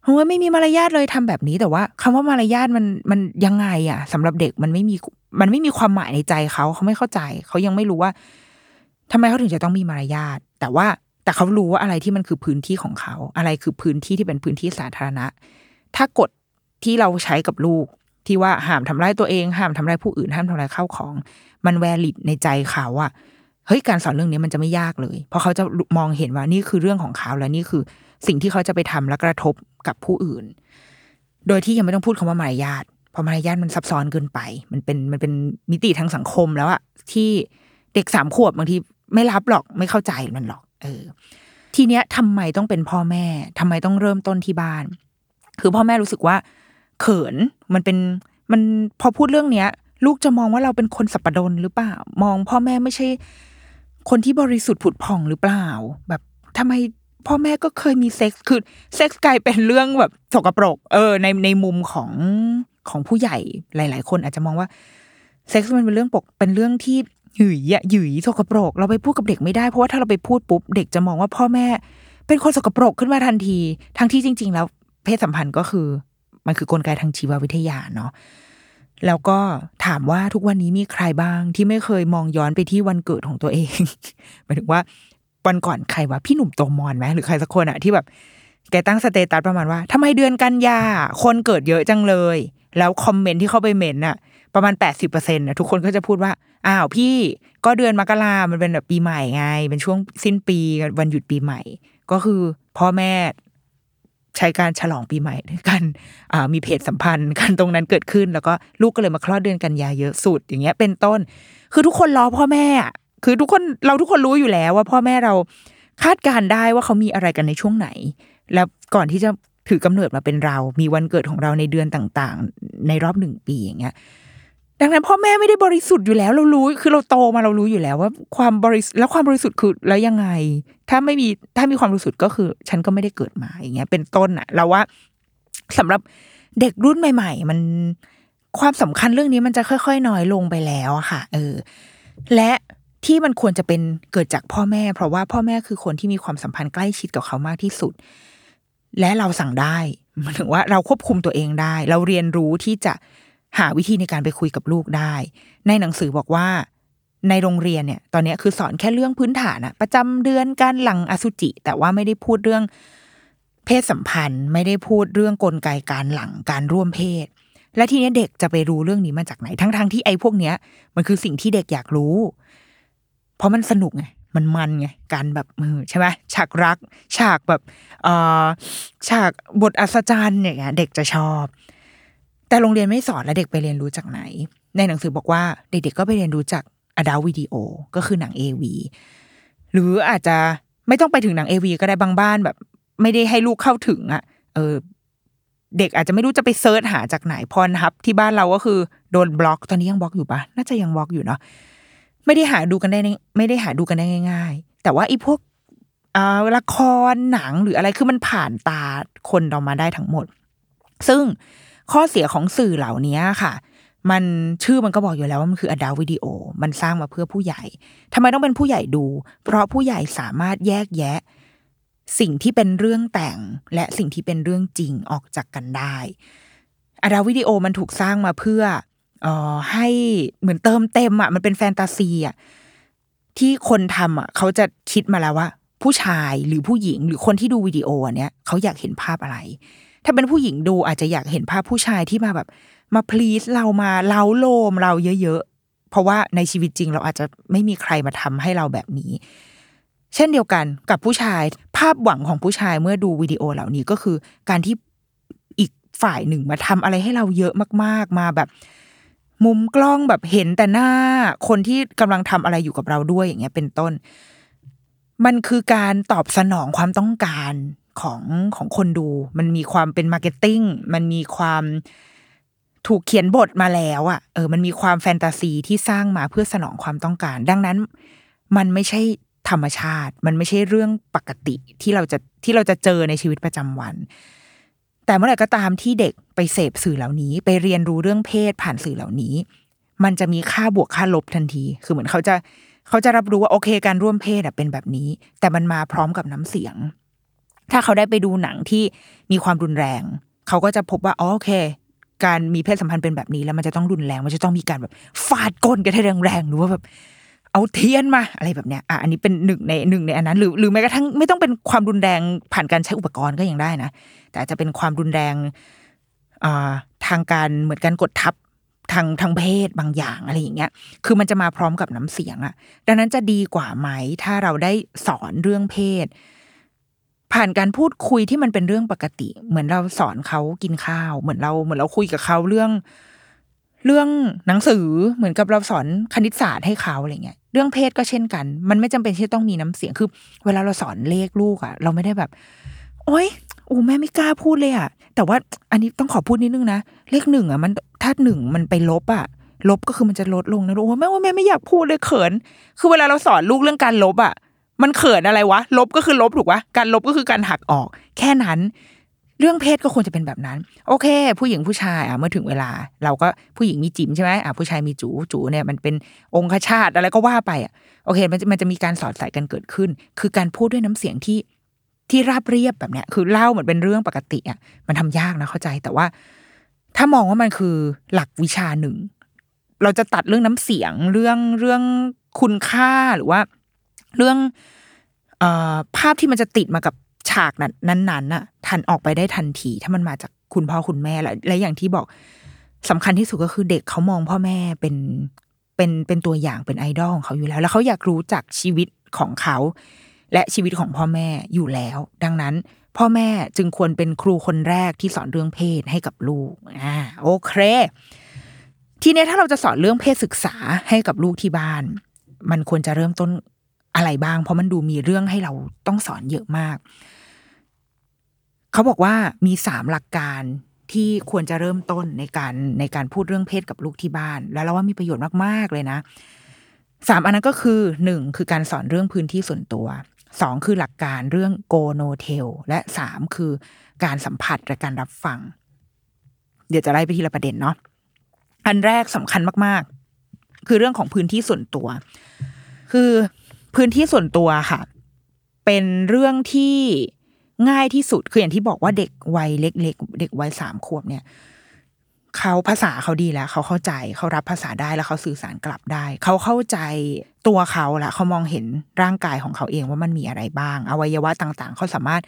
เพราะว่าไม่มีมารยาทเลยทำแบบนี้แต่ว่าคำว่ามารยาทมันมันยังไงอะสำหรับเด็กมันไม่มีมันไม่มีความหมายในใจเขาเขาไม่เข้าใจ เขายังไม่รู้ว่า ทำไมเขาถึงจะต้องมีมารยาทแต่ว่าแต่เขารู้ว่าอะไรที่มันคือพื้นที่ของเขา อะไรคือพื้นที่ที่เป็นพื้นที่สาธารณะ ถ้ากฎที่เราใช้กับลูกที่ว่าห้ามทำร้ายตัวเองห้ามทำร้ายผู้อื่นห้ามทำร้ายข้าวของ มันแวลิดในใจเขาอะเฮ้ยการสอนเรื่องนี้มันจะไม่ยากเลย เพราะเขาจะมองเห็นว่านี่คือเรื่องของเขาและนี่คือสิ่งที่เขาจะไปทำและกระทบกับผู้อื่น โดยที่ยังไม่ต้องพูดคำว่ามารยาทเพราะมารยาทมันซับซ้อนเกินไป มันเป็นมันเป็นมิติทางสังคมแล้วอะที่เด็กสามขวบบางที ไม่รับหรอกไม่เข้าใจมันหรอก เออ ทีเนี้ยทำไมต้องเป็นพ่อแม่ทำไมต้องเริ่มต้นที่บ้าน คือพ่อแม่รู้สึกว่า เขินมันเป็นมันพอพูดเรื่องเนี้ย ลูกจะมองว่าเราเป็นคนสัปดนหรือเปล่า มองพ่อแม่ไม่ใช่ คนที่บริสุทธิ์ผุดผ่องหรือเปล่า แบบทำไมพ่อแม่ก็เคยมีเซ็กซ์คือเซ็กซ์กลายเป็นเรื่องแบบสกปรก เออ ในในมุมของของผู้ใหญ่หลาย ๆ คนอาจจะมองว่าเซ็กซ์มันเป็นเรื่องปกเป็นเรื่องที่ หยุยอะหยุยสกปรก เราไปพูดกับเด็กไม่ได้เพราะว่าถ้าเราไปพูดปุ๊บเด็กจะมองว่าพ่อแม่ เป็นคนสกปรกขึ้นมาทันที ทั้งที่จริง ๆ แล้วเพศสัมพันธ์ก็คือ มันคือกลไกทางชีววิทยาเนาะแล้วก็ถามว่าทุกวันนี้มีใครบ้างที่ไม่เคยมองย้อนไปที่วันเกิดของตัวเองหมายถึงว่าวันก่อนใครวะพี่หนุ่มโตมรไหมหรือใครสักคนอะที่แบบ แกตั้ง status ประมาณว่าทำไมเดือนกันยาคนเกิดเยอะจังเลย แล้ว comment ที่เข้าไป ment อะ ประมาณแปดสิบเปอร์เซ็นต์นะทุกคนก็จะพูดว่า อ้าวพี่ก็เดือนมกรามันเป็นแบบปีใหม่ไง เป็นช่วงสิ้นปีวันหยุดปีใหม่ ก็คือพ่อแม่ใช้การฉลองปีใหม่ด้วยกันมีเพศสัมพันธ์กันตรงนั้นเกิดขึ้น แล้วก็ลูกก็เลยมาคลอดเดือนกันยาเยอะสุดอย่างเงี้ยเป็นต้น คือทุกคนรอพ่อแม่ คือทุกคนเราทุกคนรู้อยู่แล้วว่าพ่อแม่เราคาดการได้ว่าเขามีอะไรกันในช่วงไหน แล้วก่อนที่จะถือกำเนิดมาเป็นเรา มีวันเกิดของเราในเดือนต่างๆ ในรอบหนึ่งปีอย่างเงี้ย ดังนั้นพ่อแม่ไม่ได้บริสุทธิ์อยู่แล้วเรารู้ คือเราโตมาเรารู้อยู่แล้วว่าความบริสุทธิ์แล้วความบริสุทธิ์คือแล้วยังไง ถ้าไม่มีถ้ามีความบริสุทธิ์ก็คือ ฉันก็ไม่ได้เกิดมาอย่างเงี้ย เป็นต้นอะเราว่าสำหรับเด็กรุ่นใหม่ ๆ มันความสำคัญเรื่องนี้มันจะค่อยๆน้อยลงไปแล้วอะค่ะ เออ และที่มันควรจะเป็นเกิดจากพ่อแม่ เพราะว่าพ่อแม่คือคนที่มีความสัมพันธ์ใกล้ชิดกับเขามากที่สุด และเราสั่งได้หมายถึงว่าเราควบคุมตัวเองได้ เราเรียนรู้ที่จะ หาวิธีในการไปคุยกับลูกได้ ในหนังสือบอกว่า ในโรงเรียนเนี่ย ตอนนี้คือสอนแค่เรื่องพื้นฐานอะประจำเดือนการหลังอสุจิ แต่ว่าไม่ได้พูดเรื่องเพศสัมพันธ์ ไม่ได้พูดเรื่องกลไกการหลังการร่วมเพศ และทีนี้เด็กจะไปรู้เรื่องนี้มาจากไหนทั้งๆทที่ไอ้พวกเนี้ย มันคือสิ่งที่เด็กอยากรู้ เพราะมันสนุกไงมันมันไงการแบบมือใช่ไหมฉากรัก ฉากแบบเอ่อฉากบทอัศจรรย์เนี่ยเด็กจะชอบ แต่โรงเรียนไม่สอนแล้วเด็กไปเรียนรู้จากไหน ในหนังสือบอกว่าเด็กๆก็ไปเรียนรู้จากอดาวิดีโอก็คือหนังเอวีหรืออาจจะไม่ต้องไปถึงหนัง AV ก็ได้บางบ้านแบบ ไม่ได้ให้ลูกเข้าถึงอะ่ะ เออ เด็กอาจจะไม่รู้จะไปเซิร์ชหาจากไหน Pornhub ที่บ้านเราก็คือโดนบล็อกตอนนี้ยังบล็อกอยู่ปะน่าจะยังบล็อกอยู่เนาะไม่ได้หาดูกันได้ไม่ได้หาดูกันได้ง่าย ๆ แต่ว่าไอ้พวกละครหนังหรืออะไรคือมันผ่านตาคนเรามาได้ทั้งหมด ซึ่ง ข้อเสียของสื่อเหล่านี้ค่ะ มันชื่อมันก็บอกอยู่แล้วว่ามันคือ adult video มันสร้างมาเพื่อผู้ใหญ่ทำไมต้องเป็นผู้ใหญ่ดู เพราะผู้ใหญ่สามารถแยกแยะ สิ่งที่เป็นเรื่องแต่งและสิ่งที่เป็นเรื่องจริงออกจากกันได้อดัลวิดีโอมันถูกสร้างมาเพื่อออให้เหมือนเติมเต็มอะมันเป็นแฟนตาซีอะที่คนทำอะเขาจะคิดมาแล้วว่า ผู้ชายหรือผู้หญิงหรือคนที่ดูวิดีโออันเนี้ยเขาอยากเห็นภาพอะไร ถ้าเป็นผู้หญิงดูอาจจะอยากเห็นภาพผู้ชายที่มาแบบ มาพลีสเรามาเล้าโลมเราเยอะๆ เพราะว่าในชีวิตจริงเราอาจจะไม่มีใครมาทำให้เราแบบนี้ เช่นเดียวกันกับผู้ชายภาพหวังของผู้ชายเมื่อดูวิดีโอเหล่านี้ก็คือ การที่อีกฝ่ายหนึ่งมาทำอะไรให้เราเยอะมาก ๆ มาแบบ มุมกล้องแบบเห็นแต่หน้า คนที่กำลังทำอะไรอยู่กับเราด้วยอย่างเงี้ยเป็นต้น มันคือการตอบสนองความต้องการ ของของคนดู มันมีความเป็น marketing มันมีความถูกเขียนบทมาแล้วอะ่ะเออ มันมีความแฟนตาซีที่สร้างมาเพื่อสนองความต้องการ ดังนั้น มันไม่ใช่ธรรมชาติ มันไม่ใช่เรื่องปกติที่เราจะที่เราจะเจอในชีวิตประจำวัน แต่เมื่อไหร่ก็ตามที่เด็กไปเสพสื่อเหล่านี้ ไปเรียนรู้เรื่องเพศผ่านสื่อเหล่านี้ มันจะมีค่าบวกค่าลบทันที คือเหมือนเขาจะเขาจะรับรู้ว่าโอเค การร่วมเพศเป็นแบบนี้ แต่มันมาพร้อมกับน้ำเสียง ถ้าเขาได้ไปดูหนังที่มีความรุนแรง เขาก็จะพบว่าอ๋อโอเค การมีเพศสัมพันธ์เป็นแบบนี้แล้วมันจะต้องรุนแรง มันจะต้องมีการแบบฟาดก้นกันให้แรงๆหรือว่าแบบเอาเทียนมาอะไรแบบเนี้ยอะอันนี้เป็นหนึ่งในหนึ่งในอันนั้นหรือหรือแม้กระทั่งไม่ต้องเป็นความรุนแรงผ่านการใช้อุปกรณ์ก็ยังได้นะแต่อาจจะเป็นความรุนแรงอ่าทางการเหมือนการกดทับทางทางเพศบางอย่างอะไรอย่างเงี้ย คือมันจะมาพร้อมกับน้ำเสียงอะดังนั้นจะดีกว่าไหมถ้าเราได้สอนเรื่องเพศ ผ่านการพูดคุยที่มันเป็นเรื่องปกติ เหมือนเราสอนเขากินข้าว เหมือนเราเหมือนเราคุยกับเขาเรื่อง เรื่องหนังสือเหมือนกับเราสอนคณิตศาสตร์ให้เขาอะไรเงี้ยเรื่องเพศก็เช่นกัน มันไม่จำเป็นที่ต้องมีน้ำเสียงคือ เวลาเราสอนเลขลูกอะเราไม่ได้แบบ โอ๊ยโอ้แม่ไม่กล้าพูดเลยอะแต่ว่าอันนี้ต้องขอพูดนิดนึงนะเลขหนึ่งอะมันถ้าหนึ่งมันไปลบอะลบก็คือมันจะลดลงนะโอ้แม่ว่าแม่ไม่อยากพูดเลยเขิน คือเวลาเราสอนลูกเรื่องการลบอะ มันเขินอะไรวะ ลบก็คือลบถูกปะการลบก็คือการหักออก แค่นั้น เรื่องเพศก็ควรจะเป็นแบบนั้น โอเค ผู้หญิงผู้ชายอะเมื่อถึงเวลา เราก็ผู้หญิงมีจิ๋มใช่ไหมอะผู้ชายมีจูจูเนี่ยมันเป็นองคชาตอะไรก็ว่าไปอะโอเค มันจะมันจะมีการสอดใส่กันเกิดขึ้น คือการพูดด้วยน้ำเสียงที่ที่ราบเรียบแบบเนี้ย คือเล่าเหมือนเป็นเรื่องปกติอะมันทำยากนะเข้าใจแต่ว่า ถ้ามองว่ามันคือหลักวิชาหนึ่งเราจะตัดเรื่องน้ำเสียงเรื่องเรื่องคุณค่าหรือว่า เรื่องอภาพที่มันจะติดมากับฉากนั้นนั้นน่ะ ทันออกไปได้ทันที ถ้ามันมาจากคุณพ่อคุณแม่และและอย่างที่บอกสำคัญที่สุดก็คือเด็กเขามองพ่อแม่เป็นเป็นเป็นตัวอย่างเป็นไอดอลของเขาอยู่แล้ว แล้วเขาอยากรู้จักชีวิตของเขา และชีวิตของพ่อแม่อยู่แล้ว ดังนั้น พ่อแม่จึงควรเป็นครูคนแรกที่สอนเรื่องเพศให้กับลูกอ่าโอเค ทีนี้ถ้าเราจะสอนเรื่องเพศศึกษาให้กับลูกที่บ้าน มันควรจะเริ่มต้น อะไรบ้าง เพราะมันดูมีเรื่องให้เราต้องสอนเยอะมาก เขาบอกว่ามีสามหลักการที่ควรจะเริ่มต้นในการในการพูดเรื่องเพศกับลูกที่บ้าน แล้วเราว่ามีประโยชน์มาก ๆ เลยนะสามอันนั้นก็คือหนึ่งคือการสอนเรื่องพื้นที่ส่วนตัวสองคือหลักการเรื่องโกโนเทลและสามคือการสัมผัสและการรับฟัง เดี๋ยวจะไล่ไปทีละประเด็นเนาะอันแรกสำคัญมาก ๆ คือเรื่องของพื้นที่ส่วนตัว คือ พื้นที่ส่วนตัวค่ะ เป็นเรื่องที่ง่ายที่สุดคืออย่างที่บอกว่าเด็กวัยเล็ก ๆ เด็กวัยสามขวบเนี่ยเขาภาษาเขาดีแล้ว เขาเข้าใจเขารับภาษาได้แล้วเขาสื่อสารกลับได้ เขาเข้าใจตัวเขาละเขามองเห็นร่างกายของเขาเองว่ามันมีอะไรบ้าง อวัยวะต่าง ๆ เขาสามารถ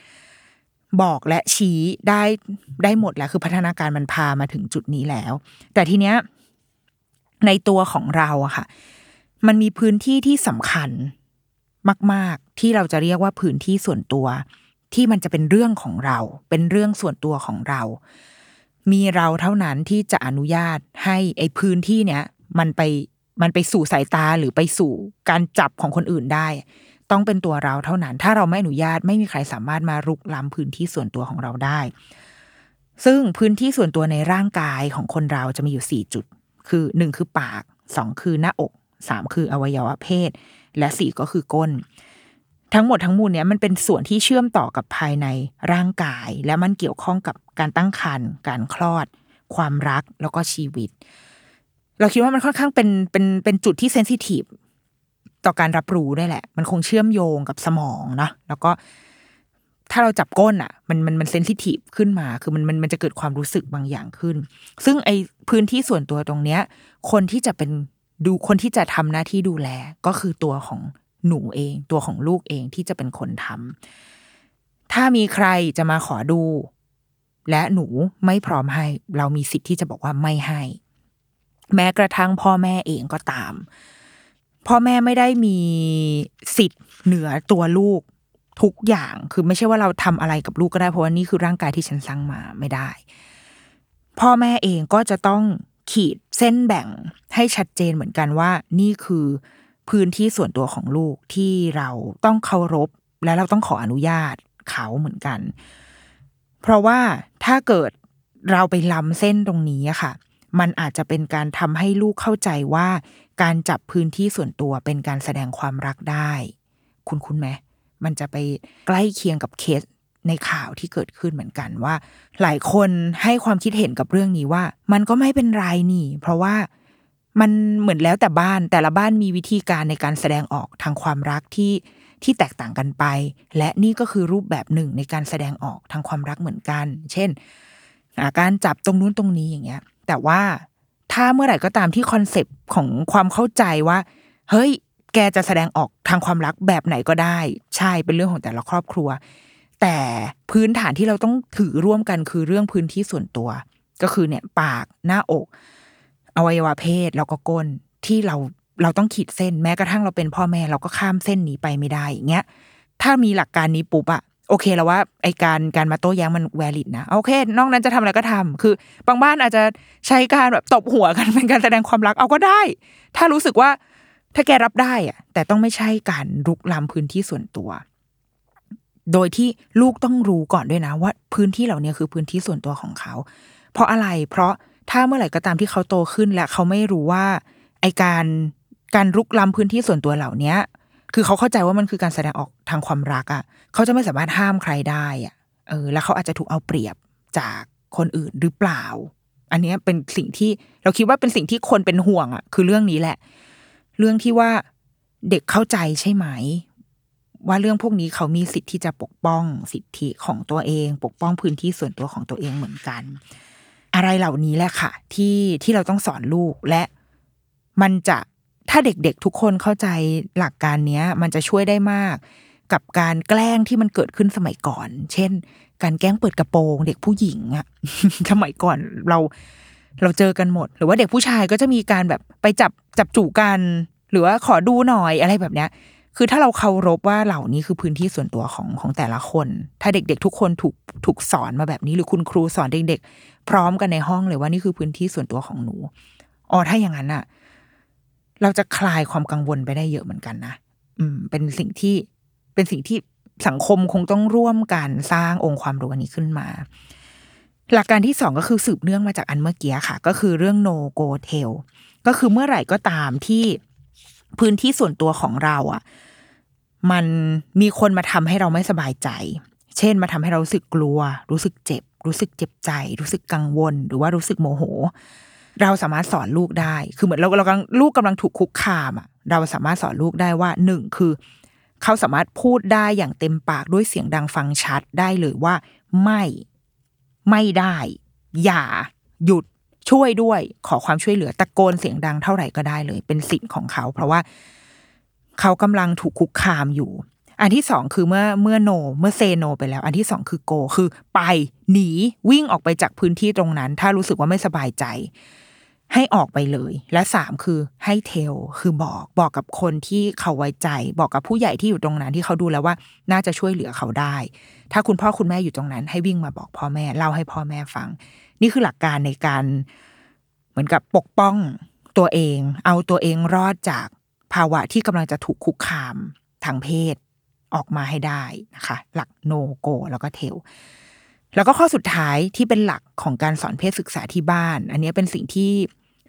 บอกและชี้ได้ได้หมดแล้วคือพัฒนาการมันพามาถึงจุดนี้แล้ว แต่ทีเนี้ยในตัวของเราอะค่ะ มันมีพื้นที่ที่สำคัญ มาก ๆ ที่เราจะเรียกว่าพื้นที่ส่วนตัว ที่มันจะเป็นเรื่องของเรา เป็นเรื่องส่วนตัวของเรา มีเราเท่านั้นที่จะอนุญาตให้ไอ้พื้นที่เนี้ยมันไปมันไปสู่สายตาหรือไปสู่การจับของคนอื่นได้ ต้องเป็นตัวเราเท่านั้น ถ้าเราไม่อนุญาตไม่มีใครสามารถมารุกล้ำพื้นที่ส่วนตัวของเราได้ ซึ่งพื้นที่ส่วนตัวในร่างกายของคนเราจะมีอยู่สี่จุด คือหนึ่งคือปากสองคือหน้าอกสามคืออวัยวะเพศและสี่ก็คือก้น ทั้งหมดทั้งมวลเนี้ยมันเป็นส่วนที่เชื่อมต่อกับภายในร่างกาย และมันเกี่ยวข้องกับการตั้งครรภ์การคลอด ความรักแล้วก็ชีวิต เราคิดว่ามันค่อนข้างเป็นเป็นเป็นจุดที่เซนซิทีฟต่อการรับรู้ได้แหละ มันคงเชื่อมโยงกับสมองเนาะแล้วก็ถ้าเราจับก้นอะ มันมันมันเซนซิทีฟขึ้นมา คือมันมันมันจะเกิดความรู้สึกบางอย่างขึ้น ซึ่งไอพื้นที่ส่วนตัวตรงเนี้ย คนที่จะเป็น ดูคนที่จะทำหน้าที่ดูแลก็คือตัวของหนูเอง ตัวของลูกเองที่จะเป็นคนทำถ้ามีใครจะมาขอดู และหนูไม่พร้อมให้ เรามีสิทธิ์ที่จะบอกว่าไม่ให้ แม้กระทั่งพ่อแม่เองก็ตาม พ่อแม่ไม่ได้มีสิทธิ์เหนือตัวลูกทุกอย่างคือไม่ใช่ว่าเราทำอะไรกับลูกก็ได้เพราะว่านี่คือร่างกายที่ฉันสร้างมาไม่ได้ พ่อแม่เองก็จะต้อง ขีดเส้นแบ่งให้ชัดเจนเหมือนกันว่า นี่คือพื้นที่ส่วนตัวของลูกที่เราต้องเคารพ และเราต้องขออนุญาตเขาเหมือนกัน เพราะว่าถ้าเกิดเราไปล้ำเส้นตรงนี้ค่ะ มันอาจจะเป็นการทำให้ลูกเข้าใจว่า การจับพื้นที่ส่วนตัวเป็นการแสดงความรักได้ คุณคุณไหมมันจะไปใกล้เคียงกับเคส ในข่าวที่เกิดขึ้นเหมือนกันว่า หลายคนให้ความคิดเห็นกับเรื่องนี้ว่า มันก็ไม่เป็นไรนี่ เพราะว่ามันเหมือนแล้วแต่บ้านแต่ละบ้านมีวิธีการในการแสดงออกทางความรักที่ที่แตกต่างกันไป และนี่ก็คือรูปแบบหนึ่งในการแสดงออกทางความรักเหมือนกัน เช่นการจับตรงนู้นตรงนี้อย่างเงี้ย แต่ว่าถ้าเมื่อไหร่ก็ตามที่ concept ของความเข้าใจว่า เฮ้ย แกจะแสดงออกทางความรักแบบไหนก็ได้ ใช่เป็นเรื่องของแต่ละครอบครัว แต่พื้นฐานที่เราต้องถือร่วมกันคือเรื่องพื้นที่ส่วนตัว ก็คือเนี่ยปากหน้าอก อวัยวะเพศแล้วก็ก้นที่เราเราต้องขีดเส้นแม้กระทั่งเราเป็นพ่อแม่เราก็ข้ามเส้นนี้ไปไม่ได้อย่างเงี้ยถ้ามีหลักการนี้ปุ๊บอะโอเคแล้วว่าไอการการมาโต้แย้งมันแวลิดนะโอเคนอกนั้นจะทำอะไรก็ทำคือบางบ้านอาจจะใช้การแบบตบหัวกันเป็นการแสดงความรักเอาก็ได้ ถ้ารู้สึกว่าถ้าแกรับได้อะแต่ต้องไม่ใช่การรุกล้ำพื้นที่ส่วนตัว โดยที่ลูกต้องรู้ก่อนด้วยนะ ว่าพื้นที่เหล่านี้คือพื้นที่ส่วนตัวของเขา เพราะอะไรเพราะถ้าเมื่อไหร่ก็ตามที่เขาโตขึ้นและเขาไม่รู้ว่าไอการการรุกล้ำพื้นที่ส่วนตัวเหล่านี้คือเขาเข้าใจว่ามันคือการแสดงออกทางความรักอะ่ะ เขาจะไม่สามารถห้ามใครได้อะ่ะเออแล้วเขาอาจจะถูกเอาเปรียบจากคนอื่นหรือเปล่า อันนี้เป็นสิ่งที่เราคิดว่าเป็นสิ่งที่คนเป็นห่วงอะ่ะ คือเรื่องนี้แหละ เรื่องที่ว่าเด็กเข้าใจใช่ไหม ว่าเรื่องพวกนี้เขามีสิทธิ์ที่จะปกป้องสิทธิของตัวเอง ปกป้องพื้นที่ส่วนตัวของตัวเองเหมือนกัน อะไรเหล่านี้แหละค่ะ ที่ที่เราต้องสอนลูกและมันจะถ้าเด็กๆทุกคนเข้าใจหลักการเนี้ย มันจะช่วยได้มาก กับการแกล้งที่มันเกิดขึ้นสมัยก่อน เช่น การแกล้งเปิดกระโปรง เด็กผู้หญิงอะสมัยก่อนเราเราเจอกันหมด หรือว่าเด็กผู้ชายก็จะมีการแบบไปจับจับจูกัน หรือว่าขอดูหน่อยอะไรแบบเนี้ย คือถ้าเราเคารพว่าเหล่านี้คือพื้นที่ส่วนตัวของของแต่ละคน ถ้าเด็ก ๆ ทุกคนถูกถูกสอนมาแบบนี้ หรือคุณครูสอนเด็ก ๆ พร้อมกันในห้องเลยว่านี่คือพื้นที่ส่วนตัวของหนูอ๋อถ้าอย่างนั้นอะเราจะคลายความกังวลไปได้เยอะเหมือนกันนะอืม เป็นสิ่งที่เป็นสิ่งที่สังคมคงต้องร่วมกันสร้างองค์ความรู้อันนี้ขึ้นมา หลักการที่สองก็คือสืบเนื่องมาจากอันเมื่อกี้ค่ะ ก็คือเรื่อง no go tell ก็คือเมื่อไหร่ก็ตามที่ พื้นที่ส่วนตัวของเราอะ มันมีคนมาทำให้เราไม่สบายใจ เช่นมาทำให้เรารู้สึกกลัว รู้สึกเจ็บ รู้สึกเจ็บใจ รู้สึกกังวล หรือว่ารู้สึกโมโห เราสามารถสอนลูกได้ คือเหมือนเราเรากำลังลูกกำลังถูกคุกคามอะ เราสามารถสอนลูกได้ว่าหนึ่งคือ เขาสามารถพูดได้อย่างเต็มปากด้วยเสียงดังฟังชัดได้เลยว่า ไม่ไม่ได้ อย่า หยุด ช่วยด้วยขอความช่วยเหลือตะโกนเสียงดังเท่าไหร่ก็ได้เลย เป็นสิทธิ์ของเขา เพราะว่าเขากำลังถูกคุกคามอยู่ อันที่สองคือเมื่อเมื่อโน เมื่อเซโน ไปแล้ว อันที่สองคือโก คือไปหนีวิ่งออกไปจากพื้นที่ตรงนั้น ถ้ารู้สึกว่าไม่สบายใจ ให้ออกไปเลย และสามคือให้เทลคือบอกบอกกับคนที่เขาไว้ใจ บอกกับผู้ใหญ่ที่อยู่ตรงนั้นที่เขาดูแล้วว่า น่าจะช่วยเหลือเขาได้ ถ้าคุณพ่อคุณแม่อยู่ตรงนั้น ให้วิ่งมาบอกพ่อแม่เล่าให้พ่อแม่ฟัง นี่คือหลักการในการเหมือนกับปกป้องตัวเอง เอาตัวเองรอดจากภาวะที่กำลังจะถูกคุกคามทางเพศออกมาให้ได้นะคะ หลักโนโก แล้วก็เทลแล้วก็ข้อสุดท้ายที่เป็นหลักของการสอนเพศศึกษาที่บ้าน อันนี้เป็นสิ่งที่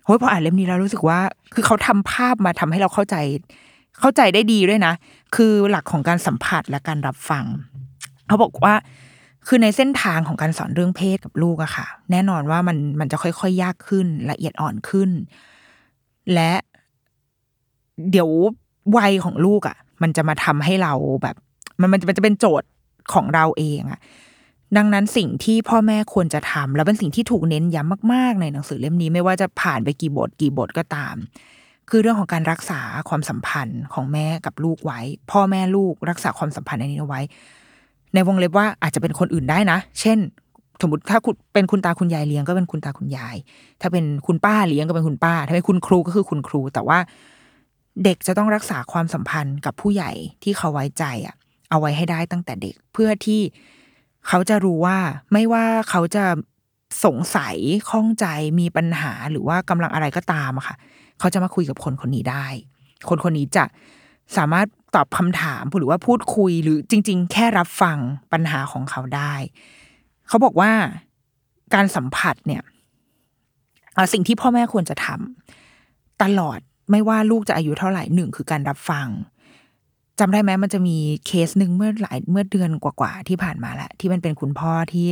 ฮ้ยพออ่านเล่มนี้แล้วรู้สึกว่า คือเขาทำภาพมาทำให้เราเข้าใจ เข้าใจได้ดีด้วยนะ คือหลักของการสัมผัสและการรับฟัง เขาบอกว่า คือในเส้นทางของการสอนเรื่องเพศกับลูกอะค่ะ แน่นอนว่ามันมันจะค่อยๆ ยากขึ้น ละเอียดอ่อนขึ้น และ เดี๋ยววัยของลูกอะมันจะมาทำให้เราแบบ มันมันจะเป็นโจทย์ของเราเองอะดังนั้นสิ่งที่พ่อแม่ควรจะทำแล้วเป็นสิ่งที่ถูกเน้นย้ำมากๆ ในหนังสือเล่มนี้ไม่ว่าจะผ่านไปกี่บทกี่บทก็ตาม คือเรื่องของการรักษาความสัมพันธ์ของแม่กับลูกไว้ พ่อแม่ลูกรักษาความสัมพันธ์อันนี้ไว้ ในวงเล็บว่าอาจจะเป็นคนอื่นได้นะ เช่น สมมติถ้าคุณเป็นคุณตาคุณยายเลี้ยงก็เป็นคุณตาคุณยาย ถ้าเป็นคุณป้าเลี้ยงก็เป็นคุณป้า ถ้าเป็นคุณครูก็คือคุณครู แต่ว่าเด็กจะต้องรักษาความสัมพันธ์กับผู้ใหญ่ที่เขาไว้ใจอะ เอาไว้ให้ได้ตั้งแต่เด็กเพื่อที่เขาจะรู้ว่าไม่ว่าเขาจะสงสัยข้องใจมีปัญหาหรือว่ากำลังอะไรก็ตามอะค่ะ เขาจะมาคุยกับคนคนนี้ได้ คนคนนี้จะสามารถ ตอบคำถามหรือว่าพูดคุยหรือจริง ๆ แค่รับฟังปัญหาของเขาได้ เขาบอกว่าการสัมผัสเนี่ยสิ่งที่พ่อแม่ควรจะทำตลอดไม่ว่าลูกจะอายุเท่าไหร่หนึ่งคือการรับฟังจำได้ไหมมันจะมีเคสหนึ่งเมื่อหลายเมื่อเดือนกว่าๆที่ผ่านมาแหละที่มันเป็นคุณพ่อที่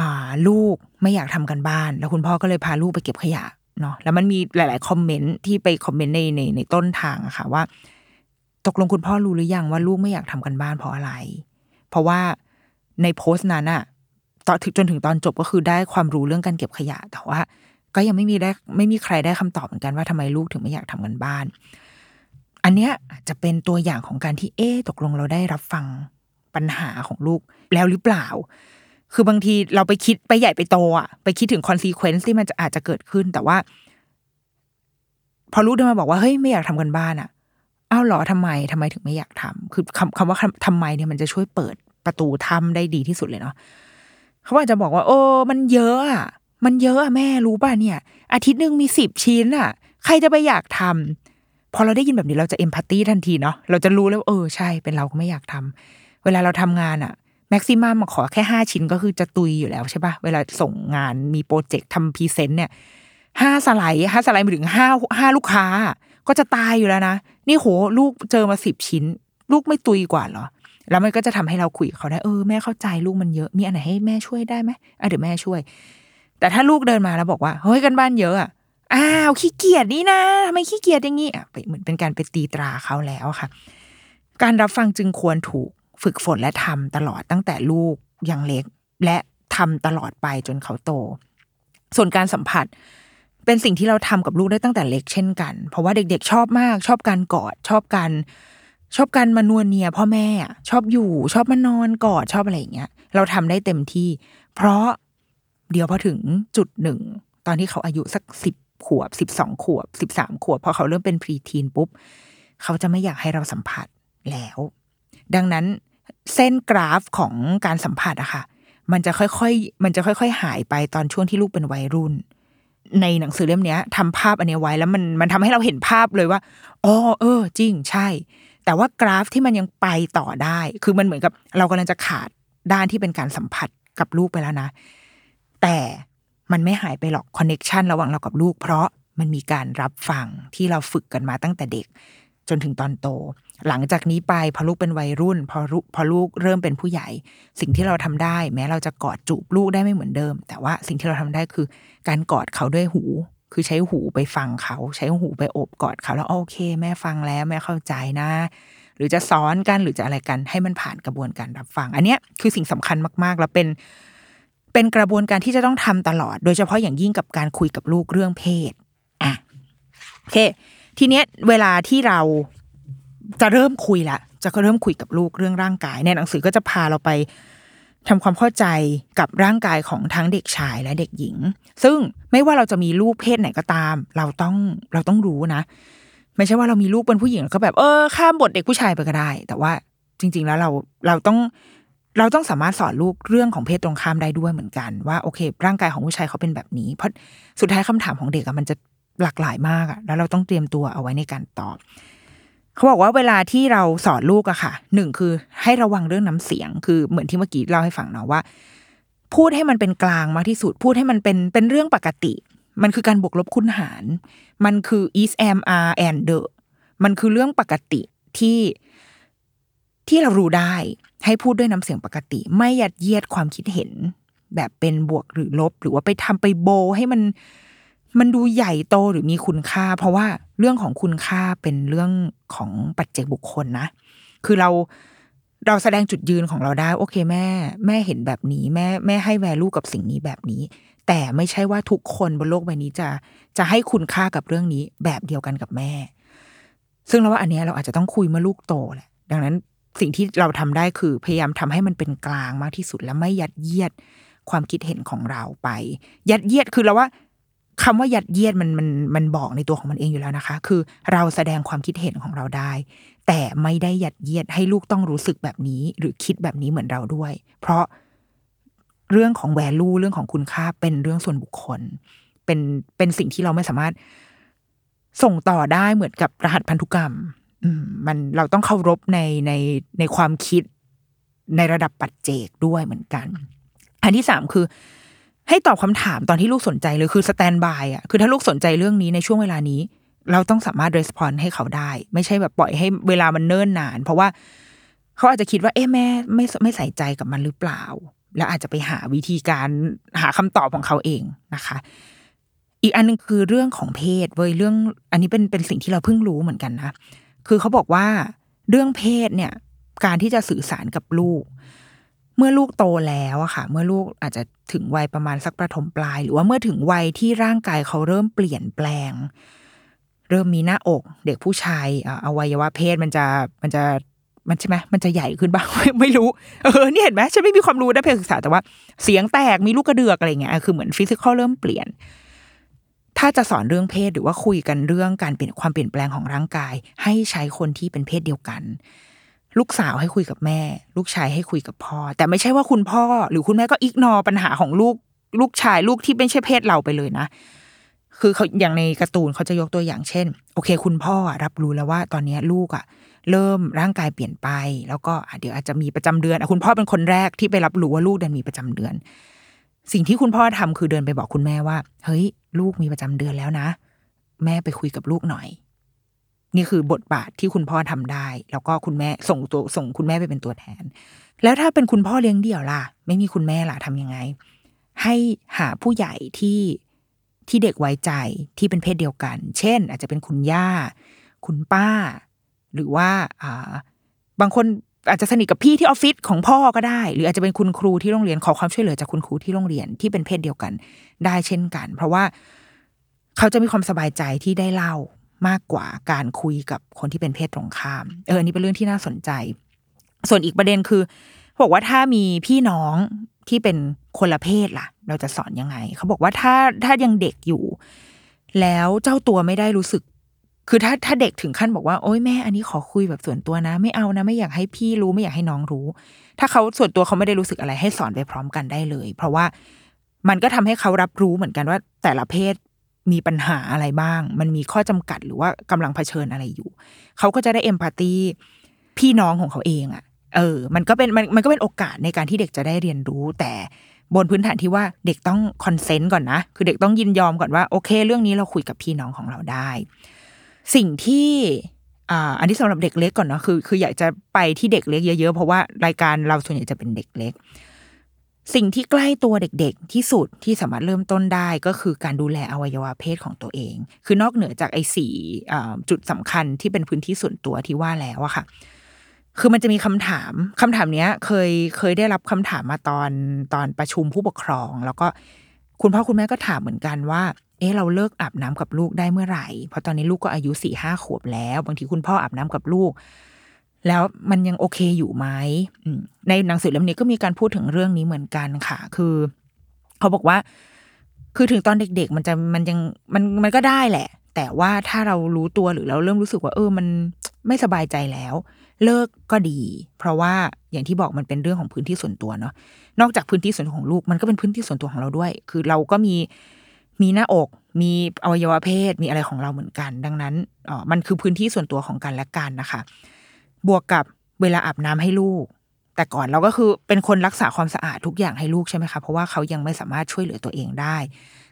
อาลูกไม่อยากทำกันบ้าน แล้วคุณพ่อก็เลยพาลูกไปเก็บขยะเนาะแล้วมันมีหลาย ๆ คอมเมนต์ที่ไปคอมเมนต์ในในในต้นทางอะค่ะว่า ตกลงคุณพ่อรู้หรือยังว่าลูกไม่อยากทำกันบ้านเพราะอะไร เพราะว่าในโพสต์นั้นอะตอนจนถึงตอนจบก็คือได้ความรู้เรื่องการเก็บขยะ แต่ว่า ก็ยังไม่มีได้ไม่มีใครได้คำตอบเหมือนกันว่าทำไมลูกถึงไม่อยากทำกันบ้าน อันเนี้ยอาจจะเป็นตัวอย่างของการที่เอ๊ตกลงเราได้รับฟังปัญหาของลูกแล้วหรือเปล่า คือบางทีเราไปคิดไปใหญ่ไปโตอะไปคิดถึง consequence ที่มันจะอาจจะเกิดขึ้น แต่ว่า พอลูกเดินมาบอกว่าเฮ้ยไม่อยากทำการบ้านอะ อ้าวหรอทำไมทำไมถึงไม่อยากทำคือคำคำว่าทำไมเนี่ยมันจะช่วยเปิดประตูทำได้ดีที่สุดเลยเนาะเขาอาจจะบอกว่า โอ้มันเยอะอะมันเยอะอะแม่รู้ป่ะเนี่ย อาทิตย์หนึ่งมีสิบชิ้นอะ ใครจะไปอยากทำพอเราได้ยินแบบนี้เราจะ empathy ทันทีเนาะเราจะรู้แล้วเออใช่เป็นเราก็ไม่อยากทำเวลาเราทำงานอะ maximum มาขอแค่ห้าชิ้นก็คือจะตุยอยู่แล้วใช่ปะเวลาส่งงานมี project ทำ present เนี่ยห้าสไลด์ห้าสไลด์มาถึงห้าห้าลูกค้า ก็จะตายอยู่แล้วนะ นี่โหลูกเจอมาสิบชิ้น ลูกไม่ตุยกว่าเหรอ แล้วมันก็จะทำให้เราคุยกับเขาได้เออแม่เข้าใจลูกมันเยอะมีอันไหนให้แม่ช่วยได้ไหมอะเดี๋ยวแม่ช่วย แต่ถ้าลูกเดินมาแล้วบอกว่าเฮ้ยการบ้านเยอะอะอ้าวขี้เกียจนี่นะทำไมขี้เกียจอย่างนี้อะเหมือนเป็นการไปตีตราเขาแล้วค่ะ การรับฟังจึงควรถูกฝึกฝนและทำตลอดตั้งแต่ลูกยังเล็ก และทำตลอดไปจนเขาโต ส่วนการสัมผัส เป็นสิ่งที่เราทำกับลูกได้ตั้งแต่เล็กเช่นกัน เพราะว่าเด็กๆ ชอบมาก ชอบการกอด ชอบการชอบการมานวลเนียพ่อแม่ชอบอยู่ ชอบมานอนกอดชอบอะไรอย่างเงี้ย เราทำได้เต็มที่ เพราะเดี๋ยวพอถึงจุดหนึ่ง ตอนที่เขาอายุสักสิบขวบสิบสองขวบสิบสามขวบพอเขาเริ่มเป็นพรีทีนปุ๊บ เขาจะไม่อยากให้เราสัมผัสแล้ว ดังนั้นเส้นกราฟของการสัมผัสอะค่ะ มันจะค่อยๆ มันจะค่อย ๆ หายไปตอนช่วงที่ลูกเป็นวัยรุ่น ในหนังสือเล่มนี้ทำภาพอันนี้ไว้แล้วมันมันทำให้เราเห็นภาพเลยว่าอ๋อเออ จริงใช่ แต่ว่ากราฟที่มันยังไปต่อได้ คือมันเหมือนกับ เรากำลังจะขาดด้านที่เป็นการสัมผัสกับลูกไปแล้วนะ แต่มันไม่หายไปหรอกคอนเน็ชันระหว่างเรากับลูก เพราะมันมีการรับฟังที่เราฝึกกันมาตั้งแต่เด็กจนถึงตอนโต หลังจากนี้ไปพอลูกเป็นวัยรุ่นพอลูกพอลูกเริ่มเป็นผู้ใหญ่ สิ่งที่เราทำได้ แม้เราจะกอดจูบลูกได้ไม่เหมือนเดิม แต่ว่าสิ่งที่เราทำได้คือ การกอดเขาด้วยหู คือใช้หูไปฟังเขา ใช้หูไปโอบกอดเขาแล้วโอเค แม่ฟังแล้วแม่เข้าใจนะ หรือจะซ้อนกันหรือจะอะไรกันให้มันผ่านกระบวนการรับฟัง อันเนี้ยคือสิ่งสำคัญมาก ๆ แล้วเป็นเป็นกระบวนการที่จะต้องทำตลอด โดยเฉพาะอย่างยิ่งกับการคุยกับลูกเรื่องเพศอะโอเค ทีเนี้ยเวลาที่เรา จะเริ่มคุยละจะก็เริ่มคุยกับลูกเรื่องร่างกาย ในหนังสือก็จะพาเราไปทำความเข้าใจกับร่างกายของทั้งเด็กชายและเด็กหญิง ซึ่งไม่ว่าเราจะมีลูกเพศไหนก็ตาม เราต้องเราต้องรู้นะ ไม่ใช่ว่าเรามีลูกเป็นผู้หญิงแล้วก็แบบเออข้ามบทเด็กผู้ชายไปก็ได้ แต่ว่าจริง ๆ แล้วเราเราต้องเราต้องสามารถสอนลูกเรื่องของเพศตรงข้ามได้ด้วยเหมือนกัน ว่าโอเค ร่างกายของผู้ชายเขาเป็นแบบนี้ เพราะสุดท้ายคำถามของเด็กอะมันจะหลากหลายมากอะแล้วเราต้องเตรียมตัวเอาไว้ในการตอบ เขาบอกว่าเวลาที่เราสอนลูกอะค่ะหนึ่งคือให้ระวังเรื่องน้ำเสียง คือเหมือนที่เมื่อกี้เล่าให้ฟังเนาะว่า พูดให้มันเป็นกลางมากที่สุด พูดให้มันเป็นเป็นเรื่องปกติ มันคือการบวกลบคูณหาร มันคือ is am are and the มันคือเรื่องปกติที่ที่เรารู้ได้ ให้พูดด้วยน้ำเสียงปกติ ไม่ยัดเยียดความคิดเห็น แบบเป็นบวกหรือลบ หรือว่าไปทำไปโบให้มันมันดูใหญ่โตหรือมีคุณค่า เพราะว่า เรื่องของคุณค่าเป็นเรื่องของปัจเจกบุคคลนะ คือเราเราแสดงจุดยืนของเราได้ โอเคแม่ แม่เห็นแบบนี้แม่แม่ให้แวลูกับสิ่งนี้แบบนี้ แต่ไม่ใช่ว่าทุกคนบนโลกใบนี้จะจะให้คุณค่ากับเรื่องนี้แบบเดียวกันกับแม่ ซึ่งเราว่าอันนี้เราอาจจะต้องคุยเมื่อลูกโตแหละดังนั้นสิ่งที่เราทำได้คือพยายามทำให้มันเป็นกลางมากที่สุดและไม่ยัดเยียดความคิดเห็นของเราไป ยัดเยียดคือเราว่า คำว่ายัดเยียดมันมันมันบอกในตัวของมันเองอยู่แล้วนะคะ คือเราแสดงความคิดเห็นของเราได้ แต่ไม่ได้ยัดเยียดให้ลูกต้องรู้สึกแบบนี้ หรือคิดแบบนี้เหมือนเราด้วย เพราะเรื่องของแวลูเรื่องของคุณค่าเป็นเรื่องส่วนบุคคล เป็นเป็นสิ่งที่เราไม่สามารถส่งต่อได้เหมือนกับรหัสพันธุกรรมมมันเราต้องเคารพในในในความคิดในระดับปัจเจกด้วยเหมือนกัน อันที่สามคือ ให้ตอบคำถามตอนที่ลูกสนใจเลยคือสแตนบายอะคือถ้าลูกสนใจเรื่องนี้ในช่วงเวลานี้ เราต้องสามารถรีสปอนให้เขาได้ ไม่ใช่แบบปล่อยให้เวลามันเนิ่นนาน เพราะว่าเขาอาจจะคิดว่าเอ๊ะแม่ไม่ไม่ใส่ใจกับมันหรือเปล่า แล้วอาจจะไปหาวิธีการหาคำตอบของเขาเองนะคะ อีกอันนึงคือเรื่องของเพศเว้ยเรื่อง อันนี้เป็นเป็นสิ่งที่เราเพิ่งรู้เหมือนกันนะคือเขาบอกว่าเรื่องเพศเนี่ย การที่จะสื่อสารกับลูก เมื่อลูกโตแล้วอะค่ะ เมื่อลูกอาจจะถึงวัยประมาณสักประถมปลาย หรือว่าเมื่อถึงวัยที่ร่างกายเขาเริ่มเปลี่ยนแปลง เริ่มมีหน้าอก เด็กผู้ชายอะอวัยวะเพศมันจะมันจะมันใช่ไหมมันจะใหญ่ขึ้นบ้างไม่ไม่รู้ เออนี่เห็นไหมฉันไม่มีความรู้ด้านเพศศึกษาแต่ว่าเสียงแตกมีลูกกระเดือกอะไรเงี้ยคือเหมือน physical เริ่มเปลี่ยน ถ้าจะสอนเรื่องเพศหรือว่าคุยกันเรื่องการเปลี่ยนความเปลี่ยนแปลงของร่างกาย ให้ใช้คนที่เป็นเพศเดียวกัน ลูกสาวให้คุยกับแม่ ลูกชายให้คุยกับพ่อ แต่ไม่ใช่ว่าคุณพ่อ หรือคุณแม่ก็ ignore ปัญหาของลูกลูกชายลูกที่ไม่ใช่เพศเราไปเลยนะ คือเขาอย่างในการ์ตูนเขาจะยกตัวอย่างเช่น โอเค คุณพ่อรับรู้แล้วว่าตอนนี้ลูกอะ เริ่มร่างกายเปลี่ยนไป แล้วก็เดี๋ยวอาจจะมีประจำเดือนคุณพ่อเป็นคนแรกที่ไปรับรู้ว่าลูกดันมีประจำเดือน สิ่งที่คุณพ่อทำคือเดินไปบอกคุณแม่ว่า เฮ้ย ลูกมีประจำเดือนแล้วนะ แม่ไปคุยกับลูกหน่อย นี่คือบทบาทที่คุณพ่อทำได้ แล้วก็คุณแม่ส่งตัวส่งคุณแม่ไปเป็นตัวแทน แล้วถ้าเป็นคุณพ่อเลี้ยงเดี่ยวล่ะ ไม่มีคุณแม่ล่ะทำยังไง ให้หาผู้ใหญ่ที่ที่เด็กไว้ใจที่เป็นเพศเดียวกัน เช่น อาจจะเป็นคุณย่า คุณป้า หรือว่าอ่าบางคนอาจจะสนิทกับพี่ที่ออฟฟิศของพ่อก็ได้ หรืออาจจะเป็นคุณครูที่โรงเรียนขอความช่วยเหลือจากคุณครูที่โรงเรียนที่เป็นเพศเดียวกันได้เช่นกัน เพราะว่าเขาจะมีความสบายใจที่ได้เล่า มากกว่าการคุยกับคนที่เป็นเพศตรงข้าม เออนนี้เป็นเรื่องที่น่าสนใจ ส่วนอีกประเด็นคือบอกว่าถ้ามีพี่น้องที่เป็นคนละเพศล่ะ เราจะสอนยังไง เขาบอกว่าถ้าถ้ายังเด็กอยู่ แล้วเจ้าตัวไม่ได้รู้สึก คือถ้าถ้าเด็กถึงขั้นบอกว่าโอ๊ยแม่ อันนี้ขอคุยแบบส่วนตัวนะ ไม่เอานะ ไม่อยากให้พี่รู้ไม่อยากให้น้องรู้ ถ้าเขาส่วนตัวเขาไม่ได้รู้สึกอะไรให้สอนไปพร้อมกันได้เลย เพราะว่ามันก็ทำให้เขารับรู้เหมือนกันว่าแต่ละเพศ มีปัญหาอะไรบ้าง มันมีข้อจำกัดหรือว่ากำลังเผชิญอะไรอยู่ เขาก็จะได้เอมพัตตีพี่น้องของเขาเองอะ่ะ เออ มันก็เป็นมันมันก็เป็นโอกาสในการที่เด็กจะได้เรียนรู้ แต่บนพื้นฐานที่ว่าเด็กต้องคอนเซนต์ก่อนนะ คือเด็กต้องยินยอมก่อนว่าโอเค เรื่องนี้เราคุยกับพี่น้องของเราได้ สิ่งที่อ่าอันที่สำหรับเด็กเล็กก่อนเนาะคือคืออยากจะไปที่เด็กเล็กเยอะๆ เพราะว่ารายการเราส่วนใหญ่จะเป็นเด็กเล็ก สิ่งที่ใกล้ตัวเด็กๆ ที่สุดที่สามารถเริ่มต้นได้ก็คือการดูแลอวัยวะเพศของตัวเอง คือนอกเหนือจากไอ้สี่จุดสำคัญที่เป็นพื้นที่ส่วนตัวที่ว่าแล้วอะค่ะ คือมันจะมีคำถามคำถามเนี้ย เคยเคยได้รับคำถามมาตอนตอนประชุมผู้ปกครอง แล้วก็คุณพ่อคุณแม่ก็ถามเหมือนกันว่า เอ๊ะเราเลิกอาบน้ำกับลูกได้เมื่อไหร่ เพราะตอนนี้ลูกก็อายุสี่ห้าขวบแล้ว บางทีคุณพ่ออาบน้ำกับลูก แล้วมันยังโอเคอยู่ไหมในหนังสือเล่มนี้ก็มีการพูดถึงเรื่องนี้เหมือนกันค่ะ คือ เขาบอกว่า คือถึงตอนเด็ก ๆ มันจะมันยังมันมันก็ได้แหละ แต่ว่าถ้าเรารู้ตัวหรือเราเริ่มรู้สึกว่า เออ มันไม่สบายใจแล้ว เลิกก็ดี เพราะว่าอย่างที่บอกมันเป็นเรื่องของพื้นที่ส่วนตัวเนาะนอกจากพื้นที่ส่วนของลูกมันก็เป็นพื้นที่ส่วนตัวของเราด้วย คือเราก็มีมีหน้าอก มีอวัยวะเพศมีอะไรของเราเหมือนกัน ดังนั้นอ๋อมันคือพื้นที่ส่วนตัวของกันและกันนะคะ บวกกับเวลาอาบน้ำให้ลูก แต่ก่อนเราก็คือเป็นคนรักษาความสะอาดทุกอย่างให้ลูกใช่ไหมคะ เพราะว่าเขายังไม่สามารถช่วยเหลือตัวเองได้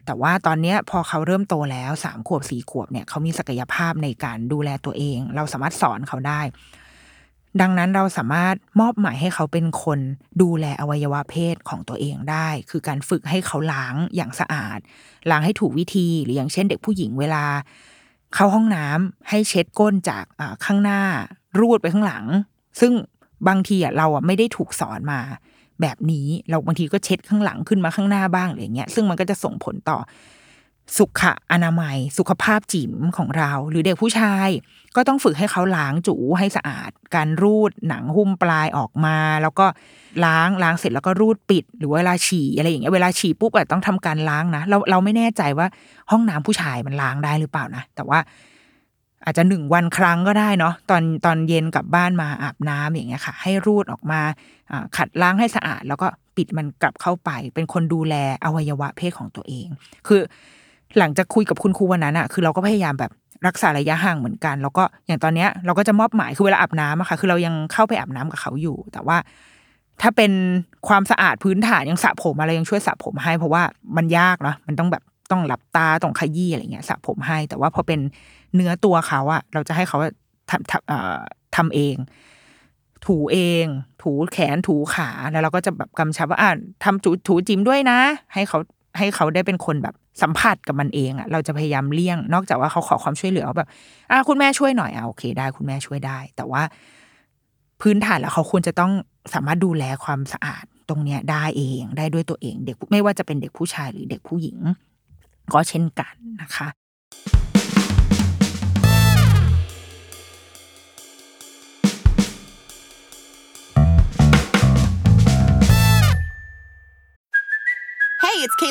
แต่ว่าตอนนี้พอเขาเริ่มโตแล้วสามขวบสี่ขวบเนี่ยเขามีศักยภาพในการดูแลตัวเอง เราสามารถสอนเขาได้ ดังนั้นเราสามารถมอบหมายให้เขาเป็นคนดูแลอวัยวะเพศของตัวเองได้ คือการฝึกให้เขาล้างอย่างสะอาด ล้างให้ถูกวิธี หรืออย่างเช่น เด็กผู้หญิงเวลาเข้าห้องน้ำให้เช็ดก้นจากข้างหน้า รูดไปข้างหลัง ซึ่งบางทีอะเราอะไม่ได้ถูกสอนมาแบบนี้เราบางทีก็เช็ดข้างหลังขึ้นมาข้างหน้าบ้างอะไรเงี้ยซึ่งมันก็จะส่งผลต่อสุขอนามัย สุขภาพจิ๋มของเรา หรือเด็กผู้ชาย ก็ต้องฝึกให้เขาล้างจูให้สะอาด การรูดหนังหุ้มปลายออกมา แล้วก็ล้างล้างเสร็จแล้วก็รูดปิด หรือเวลาฉี่อะไรอย่างเงี้ยเวลาฉี่ปุ๊บอะต้องทำการล้างนะเราเราไม่แน่ใจว่าห้องน้ำผู้ชายมันล้างได้หรือเปล่านะแต่ว่า อาจจะหนึ่งวันครั้งก็ได้เนาะตอนตอนเย็นกลับบ้านมาอาบน้ำอย่างเงี้ยค่ะ ให้รูดออกมาขัดล้างให้สะอาด แล้วก็ปิดมันกลับเข้าไป เป็นคนดูแลอวัยวะเพศของตัวเอง คือหลังจากคุยกับคุณครูวันนั้นอะคือเราก็พยายามแบบรักษาระยะห่างเหมือนกัน แล้วก็อย่างตอนเนี้ยเราก็จะมอบหมายคือเวลาอาบน้ำอะค่ะคือเรายังเข้าไปอาบน้ำกับเขาอยู่ แต่ว่าถ้าเป็นความสะอาดพื้นฐานยังสระผมอะไรยังช่วยสระผมให้ เพราะว่ามันยากเนาะมันต้องแบบ ต้องหลับตาต้องขยี้อะไรเงี้ยสระผมให้ แต่ว่าพอเป็นเนื้อตัวเขาอะเราจะให้เขาทำทำเอ่อทำเอง ถูเอง ถูแขนถูขาแล้วเราก็จะแบบกำชับว่าอ่าทำถูถูจิมด้วยนะ ให้เขาให้เขาได้เป็นคนแบบสัมผัสกับมันเองอะเราจะพยายามเลี่ยง นอกจากว่าเขาขอความช่วยเหลือแบบอ่าคุณแม่ช่วยหน่อยอ่าโอเคได้ คุณแม่ช่วยได้ แต่ว่าพื้นฐานแล้วเขาควรจะต้องสามารถดูแลความสะอาดตรงเนี้ยได้เองได้ด้วยตัวเอง เด็กไม่ว่าจะเป็นเด็กผู้ชายหรือเด็กผู้หญิง ก็เช่นกันนะคะ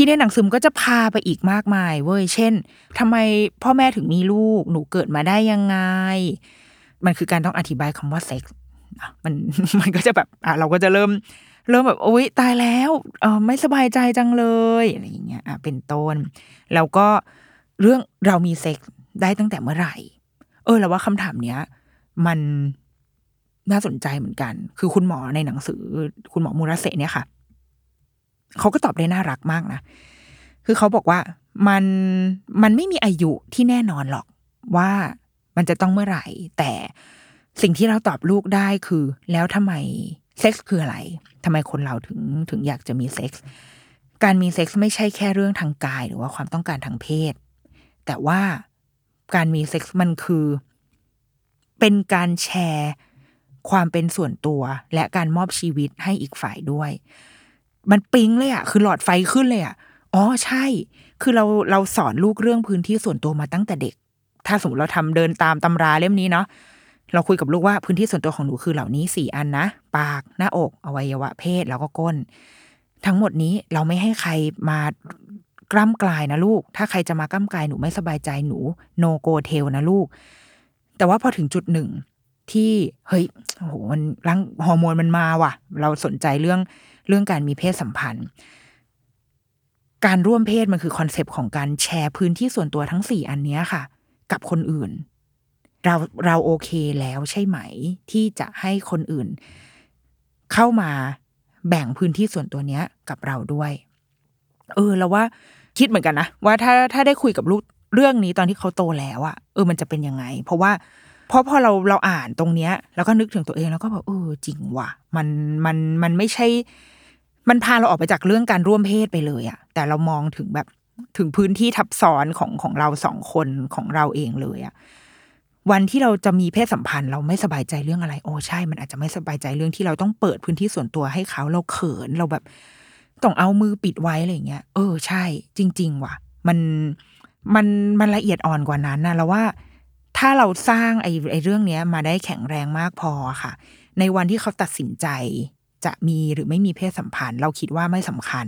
ที่ในหนังสือมันก็จะพาไปอีกมากมายเว้ยเช่นทำไมพ่อแม่ถึงมีลูก หนูเกิดมาได้ยังไง มันคือการต้องอธิบายคำว่าเซ็กส์มันมันก็จะแบบอะเราก็จะเริ่มเริ่มแบบโอ๊ยตายแล้วเออไม่สบายใจจังเลยอะไรอย่างเงี้ยอะเป็นต้น แล้วก็เรื่องเรามีเซ็กส์ได้ตั้งแต่เมื่อไหร่ เออ แล้วว่าคำถามเนี้ย มันน่าสนใจเหมือนกัน คือคุณหมอในหนังสือ คุณหมอมูราเซเนี่ยค่ะ เขาก็ตอบได้น่ารักมากนะ คือเขาบอกว่ามันมันไม่มีอายุที่แน่นอนหรอกว่ามันจะต้องเมื่อไหร่ แต่สิ่งที่เราตอบลูกได้คือ แล้วทำไมเซ็กส์คืออะไรทำไมคนเราถึงถึงอยากจะมีเซ็กส์การมีเซ็กส์ไม่ใช่แค่เรื่องทางกายหรือว่าความต้องการทางเพศ แต่ว่าการมีเซ็กส์มันคือ เป็นการแชร์ ความเป็นส่วนตัวและการมอบชีวิตให้อีกฝ่ายด้วย มันปิ๊งเลยอะคือหลอดไฟขึ้นเลยอะอ๋อใช่ คือเราเราสอนลูกเรื่องพื้นที่ส่วนตัวมาตั้งแต่เด็ก ถ้าสมมติเราทำเดินตามตำราเล่มนี้เนาะเราคุยกับลูกว่าพื้นที่ส่วนตัวของหนูคือเหล่านี้สี่อันนะ ปาก หน้าอกอวัยวะเพศแล้วก็ก้น ทั้งหมดนี้เราไม่ให้ใครมากล้ำกลายนะลูก ถ้าใครจะมากล้ำกลายหนูไม่สบายใจหนูNo Go Tell นะลูก แต่ว่าพอถึงจุดหนึ่งที่เฮ้ยโอ้โหมันร่างฮอร์โมนมันมาว่ะ เราสนใจเรื่อง เรื่องการมีเพศสัมพันธ์ การร่วมเพศมันคือคอนเซปต์ของการแชร์พื้นที่ส่วนตัวทั้งสี่อันนี้ค่ะ กับคนอื่น เราเราโอเคแล้วใช่ไหม ที่จะให้คนอื่น เข้ามาแบ่งพื้นที่ส่วนตัวเนี้ยกับเราด้วย เออแล้วว่าคิดเหมือนกันนะว่าถ้าถ้าได้คุยกับลูกเรื่องนี้ตอนที่เขาโตแล้วอะเออมันจะเป็นยังไง เพราะว่า เพราะพอเราเราอ่านตรงเนี้ยแล้วก็นึกถึงตัวเองแล้วก็แบบเออจริงว่ะ มันมันมันไม่ใช่ มันพาเราออกไปจากเรื่องการร่วมเพศไปเลยอะแต่เรามองถึงแบบถึงพื้นที่ทับซ้อนของของเราสองคนของเราเองเลยอะวันที่เราจะมีเพศสัมพันธ์ เราไม่สบายใจเรื่องอะไร โอ้ใช่ มันอาจจะไม่สบายใจเรื่องที่เราต้องเปิดพื้นที่ส่วนตัวให้เขาเราเขินเราแบบต้องเอามือปิดไว้อะไรเงี้ย เออใช่ จริง ๆ ว่ะ มันมันมันละเอียดอ่อนกว่านั้นนะแล้วว่า ถ้าเราสร้างไอ้ไอเรื่องเนี้ยมาได้แข็งแรงมากพอค่ะ ในวันที่เขาตัดสินใจ จะมีหรือไม่มีเพศสัมพันธ์ เราคิดว่าไม่สำคัญ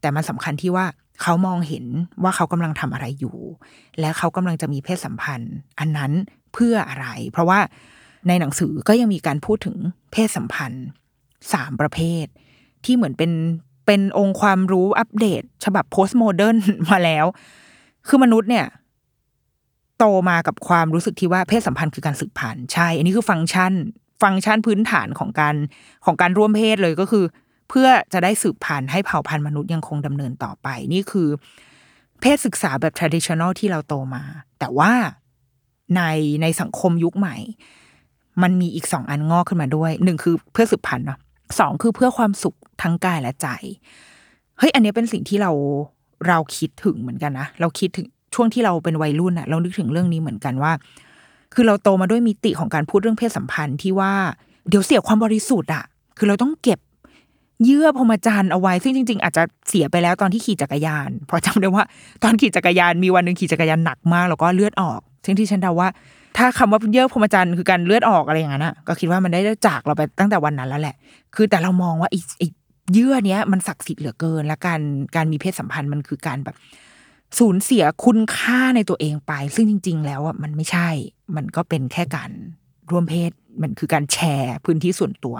แต่มันสำคัญที่ว่าเขามองเห็นว่าเขากำลังทำอะไรอยู่ และเขากำลังจะมีเพศสัมพันธ์ อันนั้นเพื่ออะไร เพราะว่าในหนังสือก็ยังมีการพูดถึงเพศสัมพันธ์สามประเภท ที่เหมือนเป็นเป็นองค์ความรู้อัปเดต ฉบับ postmodern มาแล้ว คือมนุษย์เนี่ย โตมากับความรู้สึกที่ว่าเพศสัมพันธ์คือการสืบพันธุ์ใช่ อันนี้คือฟังก์ชัน ฟังก์ชันพื้นฐานของการของการร่วมเพศเลยก็คือ เพื่อจะได้สืบพันธุ์ให้เผ่าพันธุ์มนุษย์ยังคงดำเนินต่อไป นี่คือ เพศศึกษาแบบ traditional ที่เราโตมา แต่ว่าในในสังคมยุคใหม่ มันมีอีกสองอันงอกขึ้นมาด้วยหนึ่งคือเพื่อสืบพันธุ์เนาะสองคือเพื่อความสุขทั้งกายและใจเฮ้ยอันนี้เป็นสิ่งที่เราเราคิดถึงเหมือนกันนะเราคิดถึง ช่วงที่เราเป็นวัยรุ่นอะเรานึกถึงเรื่องนี้เหมือนกันว่า คือเราโตมาด้วยมิติของการพูดเรื่องเพศสัมพันธ์ที่ว่าเดี๋ยวเสียความบริสุทธิ์อะคือเราต้องเก็บเยื่อพรมจรรย์เอาไว้ ซึ่งจริง ๆ อาจจะเสียไปแล้วตอนที่ขี่จักรยานเพราะจำได้ว่า ตอนขี่จักรยานมีวันหนึ่งขี่จักรยานหนักมากแล้วก็เลือดออก ซึ่งที่ฉันเดาว่า ถ้าคำว่าเยื่อพรมจรรย์คือการเลือดออกอะไรอย่างนั้นอะก็คิดว่ามันได้จากเราไปตั้งแต่วันนั้นแล้วแหละ คือแต่เรามองว่าไอ้ไอ้เยื่อเนี้ยมันศักดิ์สิทธิ์เหลือเกิน และการการมีเพศสัมพันธ์มันคือการแบบ สูญเสียคุณค่าในตัวเองไป ซึ่งจริง ๆ แล้วอะมันไม่ใช่ มันก็เป็นแค่การร่วมเพศมันคือการแชร์พื้นที่ส่วนตัว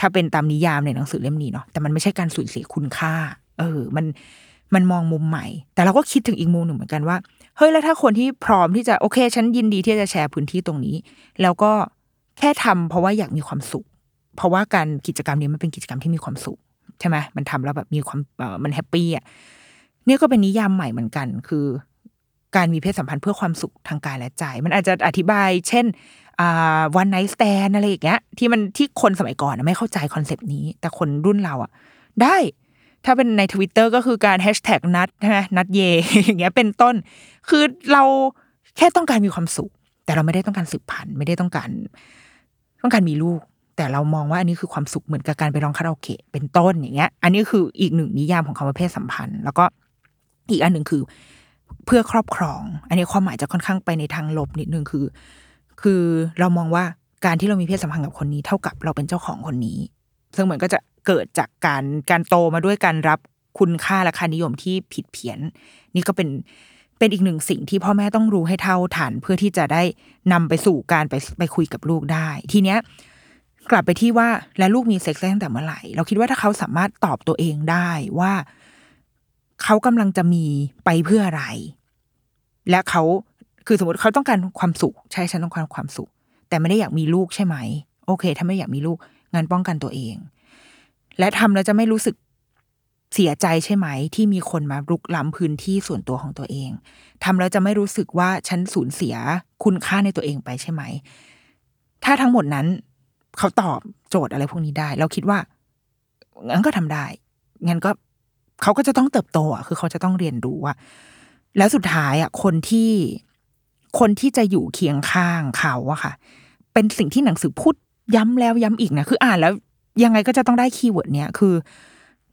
ถ้าเป็นตามนิยามในหนังสือเล่มนี้เนาะแต่มันไม่ใช่การสูญเสียคุณค่า เออ มันมันมองมุมใหม่ แต่เราก็คิดถึงอีกมุมหนึ่งเหมือนกันว่าเฮ้ยแล้วถ้าคนที่พร้อมที่จะโอเค ฉันยินดีที่จะแชร์พื้นที่ตรงนี้ แล้วก็แค่ทำเพราะว่าอยากมีความสุข เพราะว่าการกิจกรรมนี้มันเป็นกิจกรรมที่มีความสุขใช่ไหมมันทำแล้วแบบมีความเออมัน happy อะ เนี่ยก็เป็นนิยามใหม่เหมือนกัน คือ การมีเพศสัมพันธ์เพื่อความสุขทางกายและใจ มันอาจจะอธิบาย เช่น one night stand อะไรอย่างเงี้ย ที่มันที่คนสมัยก่อนไม่เข้าใจคอนเซปต์นี้ แต่คนรุ่นเราอะ ได้ถ้าเป็นในทวิตเตอร์ก็คือการแฮชแท็กนัดใช่ไหมนัดเยอย่างเงี้ยเป็นต้น คือเราแค่ต้องการมีความสุข แต่เราไม่ได้ต้องการสืบพันธุ์ไม่ได้ต้องการ ต้องการมีลูก แต่เรามองว่าอันนี้คือความสุขเหมือนกับการไปร้องคาราโอเกะเป็นต้นอย่างเงี้ย อันนี้คืออีกหนึ่งนิยามของคำว่าเพศสัมพันธ์ แล้วก็ อีกอันหนึ่งคือ เพื่อครอบครอง อันนี้ความหมายจะค่อนข้างไปในทางลบนิดนึงคือ คือเรามองว่าการที่เรามีเพศสัมพันธ์กับคนนี้ เท่ากับเราเป็นเจ้าของคนนี้ ซึ่งเหมันก็จะเกิดจากการการโตมาด้วยการรับคุณค่าและค่านิยมที่ผิดเพี้ยน นี่ก็เป็นเป็นอีกหนึ่งสิ่งที่พ่อแม่ต้องรู้ให้เท่าทันเพื่อที่จะได้นำไปสู่การไปไปคุยกับลูกได้ ทีเนี้ยกลับไปที่ว่าแล้วลูกมีเซ็กซ์ตั้งแต่เมื่อไหร่ เราคิดว่าถ้าเขาสามารถตอบตัวเองได้ว่า เขากำลังจะมีไปเพื่ออะไร และเขาคือสมมติเขาต้องการความสุข ใช่ฉันต้องการความสุข แต่ไม่ได้อยากมีลูกใช่ไหม โอเค ถ้าไม่อยากมีลูกงันป้องกันตัวเอง และทำแล้วจะไม่รู้สึกเสียใจใช่ไหม ที่มีคนมารุกล้ำพื้นที่ส่วนตัวของตัวเองทำแล้วจะไม่รู้สึกว่าฉันสูญเสียคุณค่าในตัวเองไปใช่ไหม ถ้าทั้งหมดนั้น เขาตอบโจทย์อะไรพวกนี้ได้ เราคิดว่างั้นก็ทำได้งั้นก็ เขาก็จะต้องเติบโตอะคือเขาจะต้องเรียนรู้ว่าแล้วสุดท้ายอะคนที่คนที่จะอยู่เคียงข้างเขาอะค่ะ เป็นสิ่งที่หนังสือพูดย้ำแล้วย้ำอีกนะคืออ่านแล้วยังไงก็จะต้องได้ keyword เนี้ยคือ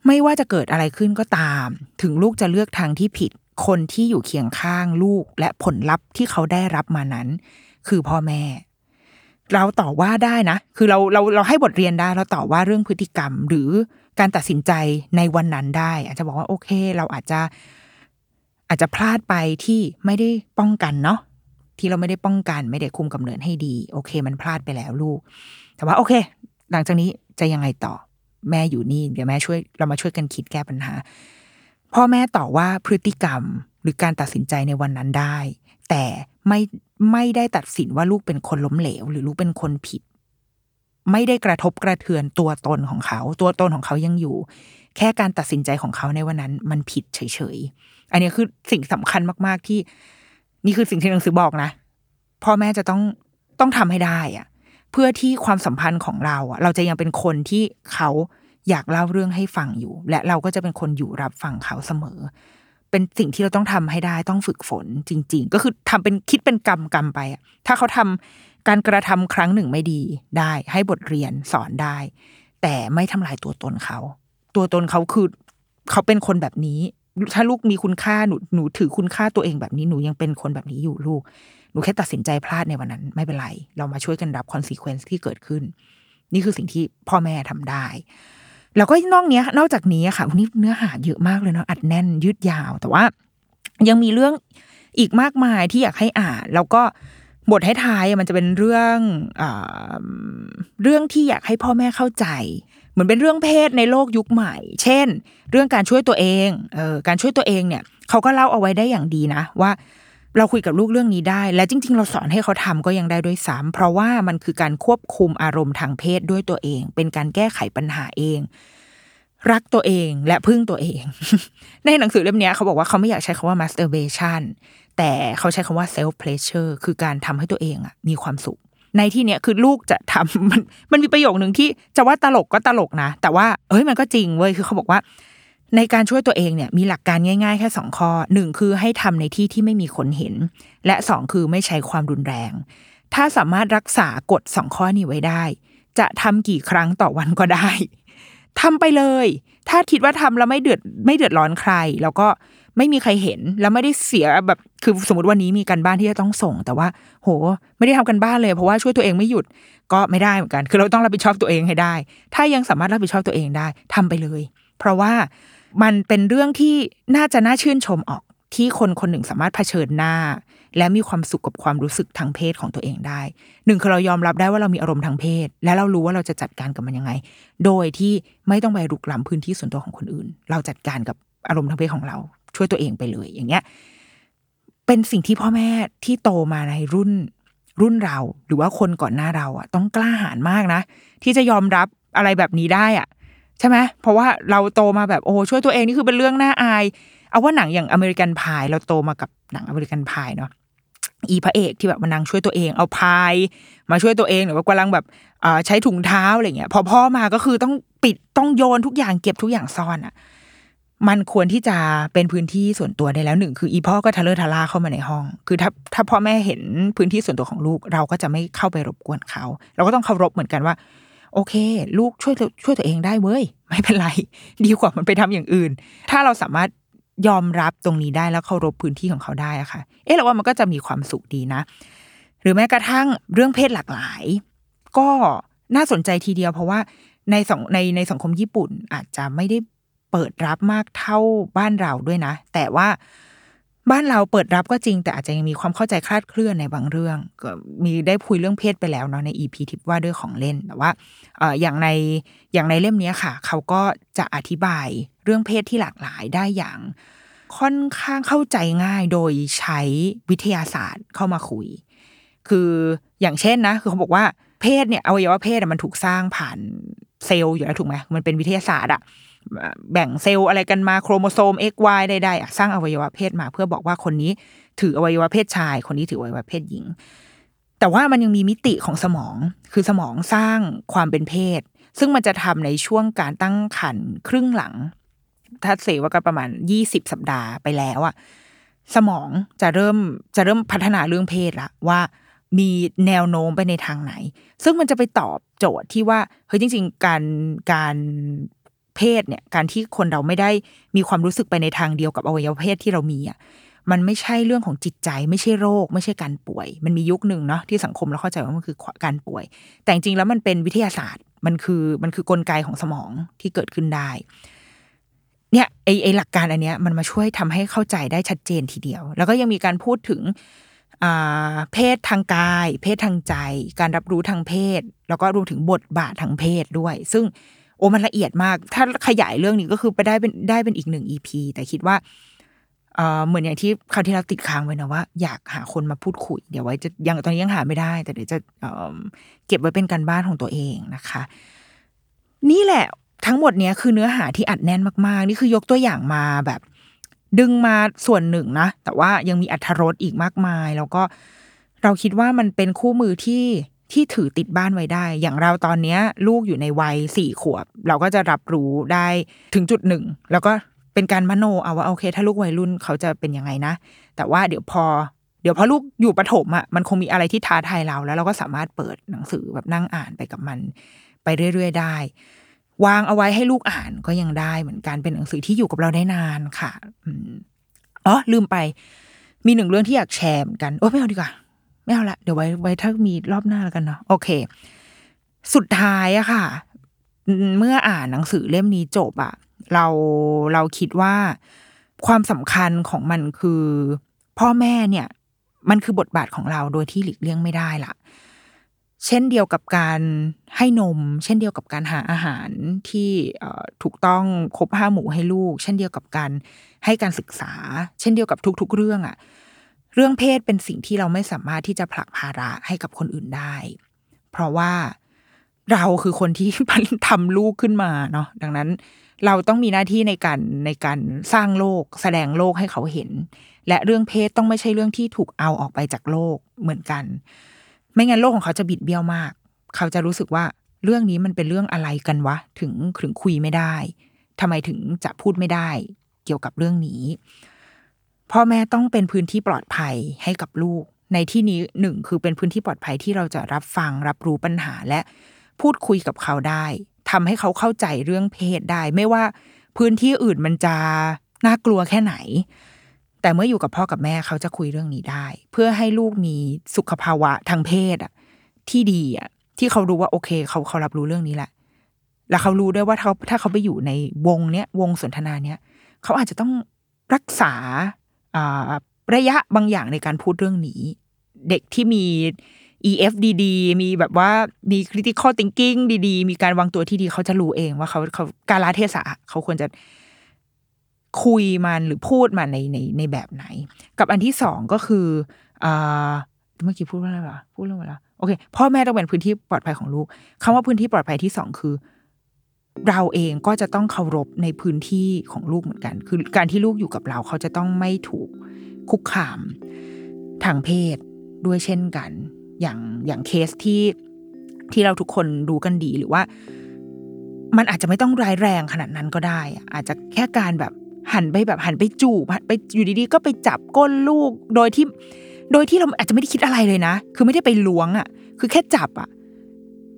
ไม่ว่าจะเกิดอะไรขึ้นก็ตาม ถึงลูกจะเลือกทางที่ผิด คนที่อยู่เคียงข้างลูกและผลลัพธ์ที่เขาได้รับมานั้น คือพ่อแม่ เราต่อว่าได้นะ คือเราเราเราให้บทเรียนได้เราต่อว่าเรื่องพฤติกรรมหรือ การตัดสินใจในวันนั้นได้ อาจจะบอกว่าโอเค เราอาจจะอาจจะพลาดไปที่ไม่ได้ป้องกันเนาะที่เราไม่ได้ป้องกัน ไม่ได้คุมกำเนิดให้ดี โอเค มันพลาดไปแล้วลูก แต่ว่าโอเค หลังจากนี้จะยังไงต่อ แม่อยู่นี่เดี๋ยวแม่ช่วยเรามาช่วยกันคิดแก้ปัญหา พ่อแม่ต่อว่าพฤติกรรมหรือการตัดสินใจในวันนั้นได้ แต่ไม่ไม่ได้ตัดสินว่าลูกเป็นคนล้มเหลว หรือลูกเป็นคนผิด ไม่ได้กระทบกระเทือนตัวตนของเขา ตัวตนของเขายังอยู่ แค่การตัดสินใจของเขาในวันนั้น มันผิดเฉยๆอันนี้คือสิ่งสำคัญมากๆที่ นี่คือสิ่งที่หนังสือบอกนะพ่อแม่จะต้องต้องทำให้ได้อะเพื่อที่ความสัมพันธ์ของเราอะเราจะยังเป็นคนที่เขาอยากเล่าเรื่องให้ฟังอยู่ และเราก็จะเป็นคนอยู่รับฟังเขาเสมอ เป็นสิ่งที่เราต้องทำให้ได้ต้องฝึกฝนจริง ๆ ก็คือทำเป็นคิดเป็นกรรมกรรมไปอะถ้าเขาทำ การกระทำครั้งหนึ่งไม่ดีได้ ให้บทเรียนสอนได้ แต่ไม่ทำลายตัวตนเขา ตัวตนเขาคือเขาเป็นคนแบบนี้ ถ้าลูกมีคุณค่าหนูหนูถือคุณค่าตัวเองแบบนี้หนูยังเป็นคนแบบนี้อยู่ลูก หนูแค่ตัดสินใจพลาดในวันนั้น ไม่เป็นไร เรามาช่วยกันรับ consequence ที่เกิดขึ้น นี่คือสิ่งที่พ่อแม่ทำได้ แล้วก็นอกเนี้ย นอกจากนี้ค่ะวันนี้เนื้อหาเยอะมากเลยเนาะอัดแน่นยืดยาว แต่ว่ายังมีเรื่องอีกมากมายที่อยากให้อ่านแล้วก็ บทท้ายๆมันจะเป็นเรื่องอเรื่องที่อยากให้พ่อแม่เข้าใจ เหมือนเป็นเรื่องเพศในโลกยุคใหม่ เช่น เรื่องการช่วยตัวเองเออการช่วยตัวเองเนี่ยเขาก็เล่าเอาไว้ได้อย่างดีนะ ว่าเราคุยกับลูกเรื่องนี้ได้ และจริง ๆ เราสอนให้เขาทำก็ยังได้ด้วยซ้ำเพราะว่ามันคือการควบคุมอารมณ์ทางเพศด้วยตัวเอง เป็นการแก้ไขปัญหาเอง รักตัวเองและพึ่งตัวเอง ในหนังสือเล่มนี้เขาบอกว่าเขาไม่อยากใช้คำว่า masturbation แต่เขาใช้คำว่า self pleasure คือการทำให้ตัวเองอะมีความสุข ในที่เนี้ยคือลูกจะทำมันมันมีประโยคหนึ่งที่จะว่าตลกก็ตลกนะ แต่ว่าเอ้ยมันก็จริงเว้ยคือเขาบอกว่า ในการช่วยตัวเองเนี่ยมีหลักการง่ายๆ แค่สองข้อหนึ่งคือให้ทำในที่ที่ไม่มีคนเห็น และสองคือไม่ใช้ความรุนแรง ถ้าสามารถรักษากฎสองข้อนี้ไว้ได้ จะทำกี่ครั้งต่อวันก็ได้ทำไปเลย ถ้าคิดว่าทำแล้วไม่เดือดไม่เดือดร้อนใคร แล้วก็ ไม่มีใครเห็นแล้วไม่ได้เสียแบบคือสมมติวันนี้มีการบ้านที่จะต้องส่ง แต่ว่า โห ไม่ได้ทำกันบ้านเลย เพราะว่าช่วยตัวเองไม่หยุดก็ไม่ได้เหมือนกัน คือเราต้องรับผิดชอบตัวเองให้ได้ ถ้ายังสามารถรับผิดชอบตัวเองได้ทำไปเลย เพราะว่ามันเป็นเรื่องที่น่าจะน่าชื่นชมออกที่คนคนหนึ่งสามารถเผชิญหน้า และมีความสุขกับความรู้สึกทางเพศของตัวเองได้หนึ่งคือเรายอมรับได้ว่าเรามีอารมณ์ทางเพศ และเรารู้ว่าเราจะจัดการกับมันยังไง โดยที่ไม่ต้องไปรุกล้ำพื้นที่ส่วนตัวของคนอื่น เราจัดการกับอารมณ์ทางเพศของเรา ช่วยตัวเองไปเลยอย่างเงี้ยเป็นสิ่งที่พ่อแม่ที่โตมาในรุ่นรุ่นเรา หรือว่าคนก่อนหน้าเราอะ ต้องกล้าหาญมากนะ ที่จะยอมรับอะไรแบบนี้ได้อะ ใช่ไหมเพราะว่าเราโตมาแบบโอ้ช่วยตัวเองนี่คือเป็นเรื่องน่าอาย เอาว่าหนังอย่างอเมริกันพาย เราโตมากับหนังอเมริกันพายเนาะอีพระเอกที่แบบมันนางช่วยตัวเองเอาพายมาช่วยตัวเองหรือว่ากำลังแบบใช้ถุงเท้าอะไรเงี้ยพอพ่อมาก็คือต้องปิดต้องโยนทุกอย่างเก็บทุกอย่างซ่อนอะ มันควรที่จะเป็นพื้นที่ส่วนตัวได้แล้วหนึ่งคืออีพ่อก็ทะเลอทะลาเข้ามาในห้อง คือถ้าถ้าพ่อแม่เห็นพื้นที่ส่วนตัวของลูก เราก็จะไม่เข้าไปรบกวนเขา เราก็ต้องเคารพเหมือนกันว่า โอเค ลูกช่วยช่วยตัวเองได้เว้ยไม่เป็นไร ดีกว่ามันไปทำอย่างอื่น ถ้าเราสามารถยอมรับตรงนี้ได้แล้วเคารพพื้นที่ของเขาได้อะค่ะ เอ๊ะเราว่ามันก็จะมีความสุขดีนะ หรือแม้กระทั่งเรื่องเพศหลากหลาย ก็น่าสนใจทีเดียวเพราะว่าในสองในในสังคมญี่ปุ่นอาจจะไม่ได้ เปิดรับมากเท่าบ้านเราด้วยนะ แต่ว่าบ้านเราเปิดรับก็จริง แต่อาจจะยังมีความเข้าใจคลาดเคลื่อนในบางเรื่อง ก็มีได้คุยเรื่องเพศไปแล้วเนาะในอีพีทิปว่าด้วยของเล่นแต่ว่าอย่างในอย่างในเล่มนี้ค่ะ เขาก็จะอธิบายเรื่องเพศที่หลากหลายได้อย่างค่อนข้างเข้าใจง่ายโดยใช้วิทยาศาสตร์เข้ามาคุย คืออย่างเช่นนะ คือเขาบอกว่าเพศเนี่ยอวัยวะเพศมันถูกสร้างผ่านเซลล์อยู่แล้วถูกไหมมันเป็นวิทยาศาสตร์อะ แบ่งเซลล์อะไรกันมาโครโมโซม X Y ใดๆสร้างอวัยวะเพศมาเพื่อบอกว่าคนนี้ถืออวัยวะเพศชาย คนนี้ถืออวัยวะเพศหญิง แต่ว่ามันยังมีมิติของสมอง คือสมองสร้างความเป็นเพศ ซึ่งมันจะทำในช่วงการตั้งครรภ์ครึ่งหลัง ถ้าเสว่าก็ประมาณยี่สิบสัปดาห์ไปแล้วอะสมองจะเริ่มจะเริ่มพัฒนาเรื่องเพศละว่ามีแนวโน้มไปในทางไหน ซึ่งมันจะไปตอบโจทย์ที่ว่าเฮ้ยจริง ๆ การการ เพศเนี่ยการที่คนเราไม่ได้มีความรู้สึกไปในทางเดียวกับอวัยวะเพศที่เรามีอะมันไม่ใช่เรื่องของจิตใจ ไม่ใช่โรค ไม่ใช่การป่วย มันมียุคหนึ่งเนาะที่สังคมเราเข้าใจว่ามันคือการป่วย แต่จริงแล้วมันเป็นวิทยาศาสตร์มันคือมันคือกลไกของสมองที่เกิดขึ้นได้ เนี่ยไอไอหลักการอันเนี้ยมันมาช่วยทำให้เข้าใจได้ชัดเจนทีเดียว แล้วก็ยังมีการพูดถึงเพศทางกาย เพศทางใจ การรับรู้ทางเพศ แล้วก็รวมถึงบทบาททางเพศด้วย ซึ่ง โอ้มันละเอียดมาก ถ้าขยายเรื่องนี้ก็คือไปได้เป็นได้เป็นอีกหนึ่งอีพีแต่คิดว่าเออเหมือนอย่างที่คราวที่เราติดค้างไว้นะว่าอยากหาคนมาพูดคุย เดี๋ยวไว้จะยังตอนนี้ยังหาไม่ได้ แต่เดี๋ยวจะเเก็บไว้เป็นการบ้านของตัวเองนะคะ นี่แหละทั้งหมดเนี้ยคือเนื้อหาที่อัดแน่นมากๆ นี่คือยกตัวอย่างมาแบบ ดึงมาส่วนหนึ่งนะ แต่ว่ายังมีอัธรสอีกมากมาย แล้วก็เราคิดว่ามันเป็นคู่มือที่ ที่ถือติดบ้านไว้ได้ อย่างเราตอนเนี้ย ลูกอยู่ในวัยสี่ขวบ เราก็จะรับรู้ได้ถึงจุดหนึ่ง แล้วก็เป็นการมโนเอาว่าโอเค ถ้าลูกวัยรุ่นเขาจะเป็นยังไงนะ แต่ว่าเดี๋ยวพอ เดี๋ยวพอลูกอยู่ประถมอะมันคงมีอะไรที่ท้าทายเรา แล้วเราก็สามารถเปิดหนังสือแบบนั่งอ่านไปกับมันไปเรื่อย ๆ ได้ วางเอาไว้ให้ลูกอ่านก็ยังได้เหมือนกันเป็นหนังสือที่อยู่กับเราได้นานค่ะอ๋อลืมไป มีหนึ่งเรื่องที่อยากแชร์เหมือนกันโอ้ไม่เอาดีกว่า ไม่เอาละเดี๋ยวไว้ไว้ถ้ามีรอบหน้าแล้วกันเนาะโอเค สุดท้ายอะค่ะ เมื่ออ่านหนังสือเล่มนี้จบอะเราเราคิดว่าความสำคัญของมันคือ พ่อแม่เนี่ย มันคือบทบาทของเราโดยที่หลีกเลี่ยงไม่ได้ละเช่นเดียวกับการให้นม เช่นเดียวกับการหาอาหารที่ถูกต้องครบห้าหมู่ให้ลูก เช่นเดียวกับการให้การศึกษา เช่นเดียวกับทุก ๆ เรื่องอะ่ะ เรื่องเพศเป็นสิ่งที่เราไม่สามารถที่จะผลักภาระให้กับคนอื่นได้ เพราะว่าเราคือคนที่ทำลูกขึ้นมาเนาะดังนั้นเราต้องมีหน้าที่ในการในการสร้างโลก แสดงโลกให้เขาเห็น และเรื่องเพศต้องไม่ใช่เรื่องที่ถูกเอาออกไปจากโลกเหมือนกัน ไม่งั้นโลกของเขาจะบิดเบี้ยวมาก เขาจะรู้สึกว่าเรื่องนี้มันเป็นเรื่องอะไรกันวะ ถึงถึงคุยไม่ได้ทำไมถึงจะพูดไม่ได้ เกี่ยวกับเรื่องนี้ พ่อแม่ต้องเป็นพื้นที่ปลอดภัยให้กับลูก ในที่นี้หนึ่งคือเป็นพื้นที่ปลอดภัยที่เราจะรับฟังรับรู้ปัญหาและพูดคุยกับเขาได้ทำให้เขาเข้าใจเรื่องเพศได้ ไม่ว่าพื้นที่อื่นมันจะน่ากลัวแค่ไหน แต่เมื่ออยู่กับพ่อกับแม่เขาจะคุยเรื่องนี้ได้ เพื่อให้ลูกมีสุขภาวะทางเพศอะที่ดีอะที่เขารู้ว่าโอเค เขาเขารับรู้เรื่องนี้แหละ แล้วเขารู้ด้วยว่าเขาถ้าเขาไปอยู่ในวงเนี้ยวงสนทนาเนี้ยเขาอาจจะต้องรักษา ระยะบางอย่างในการพูดเรื่องนี้ เด็กที่มี EF ดีๆมีแบบว่ามี critical thinking ดีๆ มีการวางตัวที่ดีเขาจะรู้เองว่าเขาเขาการละเทศะเขาควรจะคุยมันหรือพูดมันในในในแบบไหน กับอันที่สองก็คืออ่าเมื่อกี้พูดว่าอะไรวะพูดเรื่องอะไรวะโอเคพ่อแม่ต้องเป็นพื้นที่ปลอดภัยของลูกคำว่าพื้นที่ปลอดภัยที่สองคือ เราเองก็จะต้องเคารพในพื้นที่ของลูกเหมือนกัน คือการที่ลูกอยู่กับเราเขาจะต้องไม่ถูกคุกคามทางเพศด้วยเช่นกัน อย่างอย่างเคสที่ที่เราทุกคนรู้กันดีหรือว่า มันอาจจะไม่ต้องร้ายแรงขนาดนั้นก็ได้ อาจจะแค่การแบบหันไปแบบหันไปจูบไปอยู่ดีๆ ก็ไปจับก้นลูกโดยที่ โดยที่เราอาจจะไม่ได้คิดอะไรเลยนะ คือไม่ได้ไปล้วงอะ่ะ คือแค่จับอะ่ะ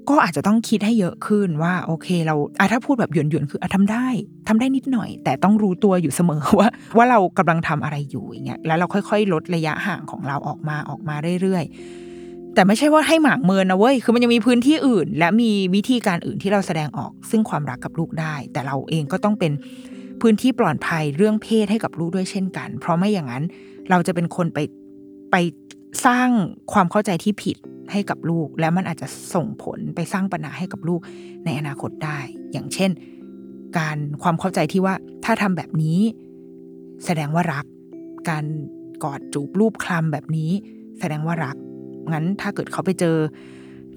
ก็อาจจะต้องคิดให้เยอะขึ้นว่า โอเคเราอะถ้าพูดแบบหยวนๆคืออะทำได้ทำได้นิดหน่อย แต่ต้องรู้ตัวอยู่เสมอว่า ว่าเรากำลังทำอะไรอยู่อย่างเงี้ยแล้วเราค่อย ๆ ลดระยะห่างของเราออกมาออกมาเรื่อยๆ แต่ไม่ใช่ว่าให้หมางเมินนะเว้ยคือมันยังมีพื้นที่อื่น และมีวิธีการอื่นที่เราแสดงออก ซึ่งความรักกับลูกได้ แต่เราเองก็ต้องเป็นพื้นที่ปลอดภัยเรื่องเพศให้กับลูกด้วยเช่นกัน เพราะไม่อย่างนั้นเราจะเป็นคนไปไปสร้างความเข้าใจที่ผิด ให้กับลูก แล้วมันอาจจะส่งผลไปสร้างปัญหาให้กับลูกในอนาคตได้ อย่างเช่น การความเข้าใจที่ว่าถ้าทำแบบนี้ แสดงว่ารัก การกอดจูบรูปคลำแบบนี้ แสดงว่ารัก งั้นถ้าเกิดเขาไปเจอ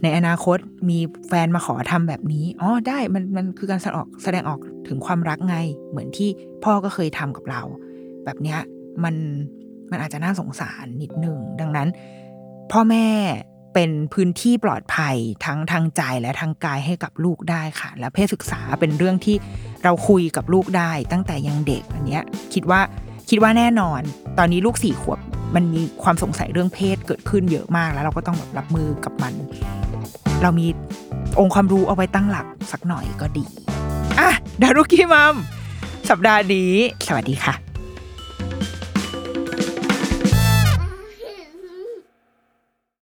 ในอนาคตมีแฟนมาขอทำแบบนี้อ๋อได้มันมันคือการแสดงออกแสดงออกถึงความรักไง เหมือนที่พ่อก็เคยทำกับเรา แบบเนี้ยมันมันอาจจะน่าสงสารนิดหนึ่ง ดังนั้น พ่อแม่ เป็นพื้นที่ปลอดภัยทั้งทางใจและทางกายให้กับลูกได้ค่ะ และเพศศึกษาเป็นเรื่องที่เราคุยกับลูกได้ตั้งแต่ยังเด็กอันเนี้ยคิดว่าคิดว่าแน่นอน ตอนนี้ลูกสี่ขวบมันมีความสงสัยเรื่องเพศเกิดขึ้นเยอะมาก แล้วเราก็ต้องแบบรับมือกับมัน เรามีองค์ความรู้เอาไว้ตั้งหลักสักหน่อยก็ดีอะดารุกี้มัมสัปดาห์นี้ สวัสดีค่ะ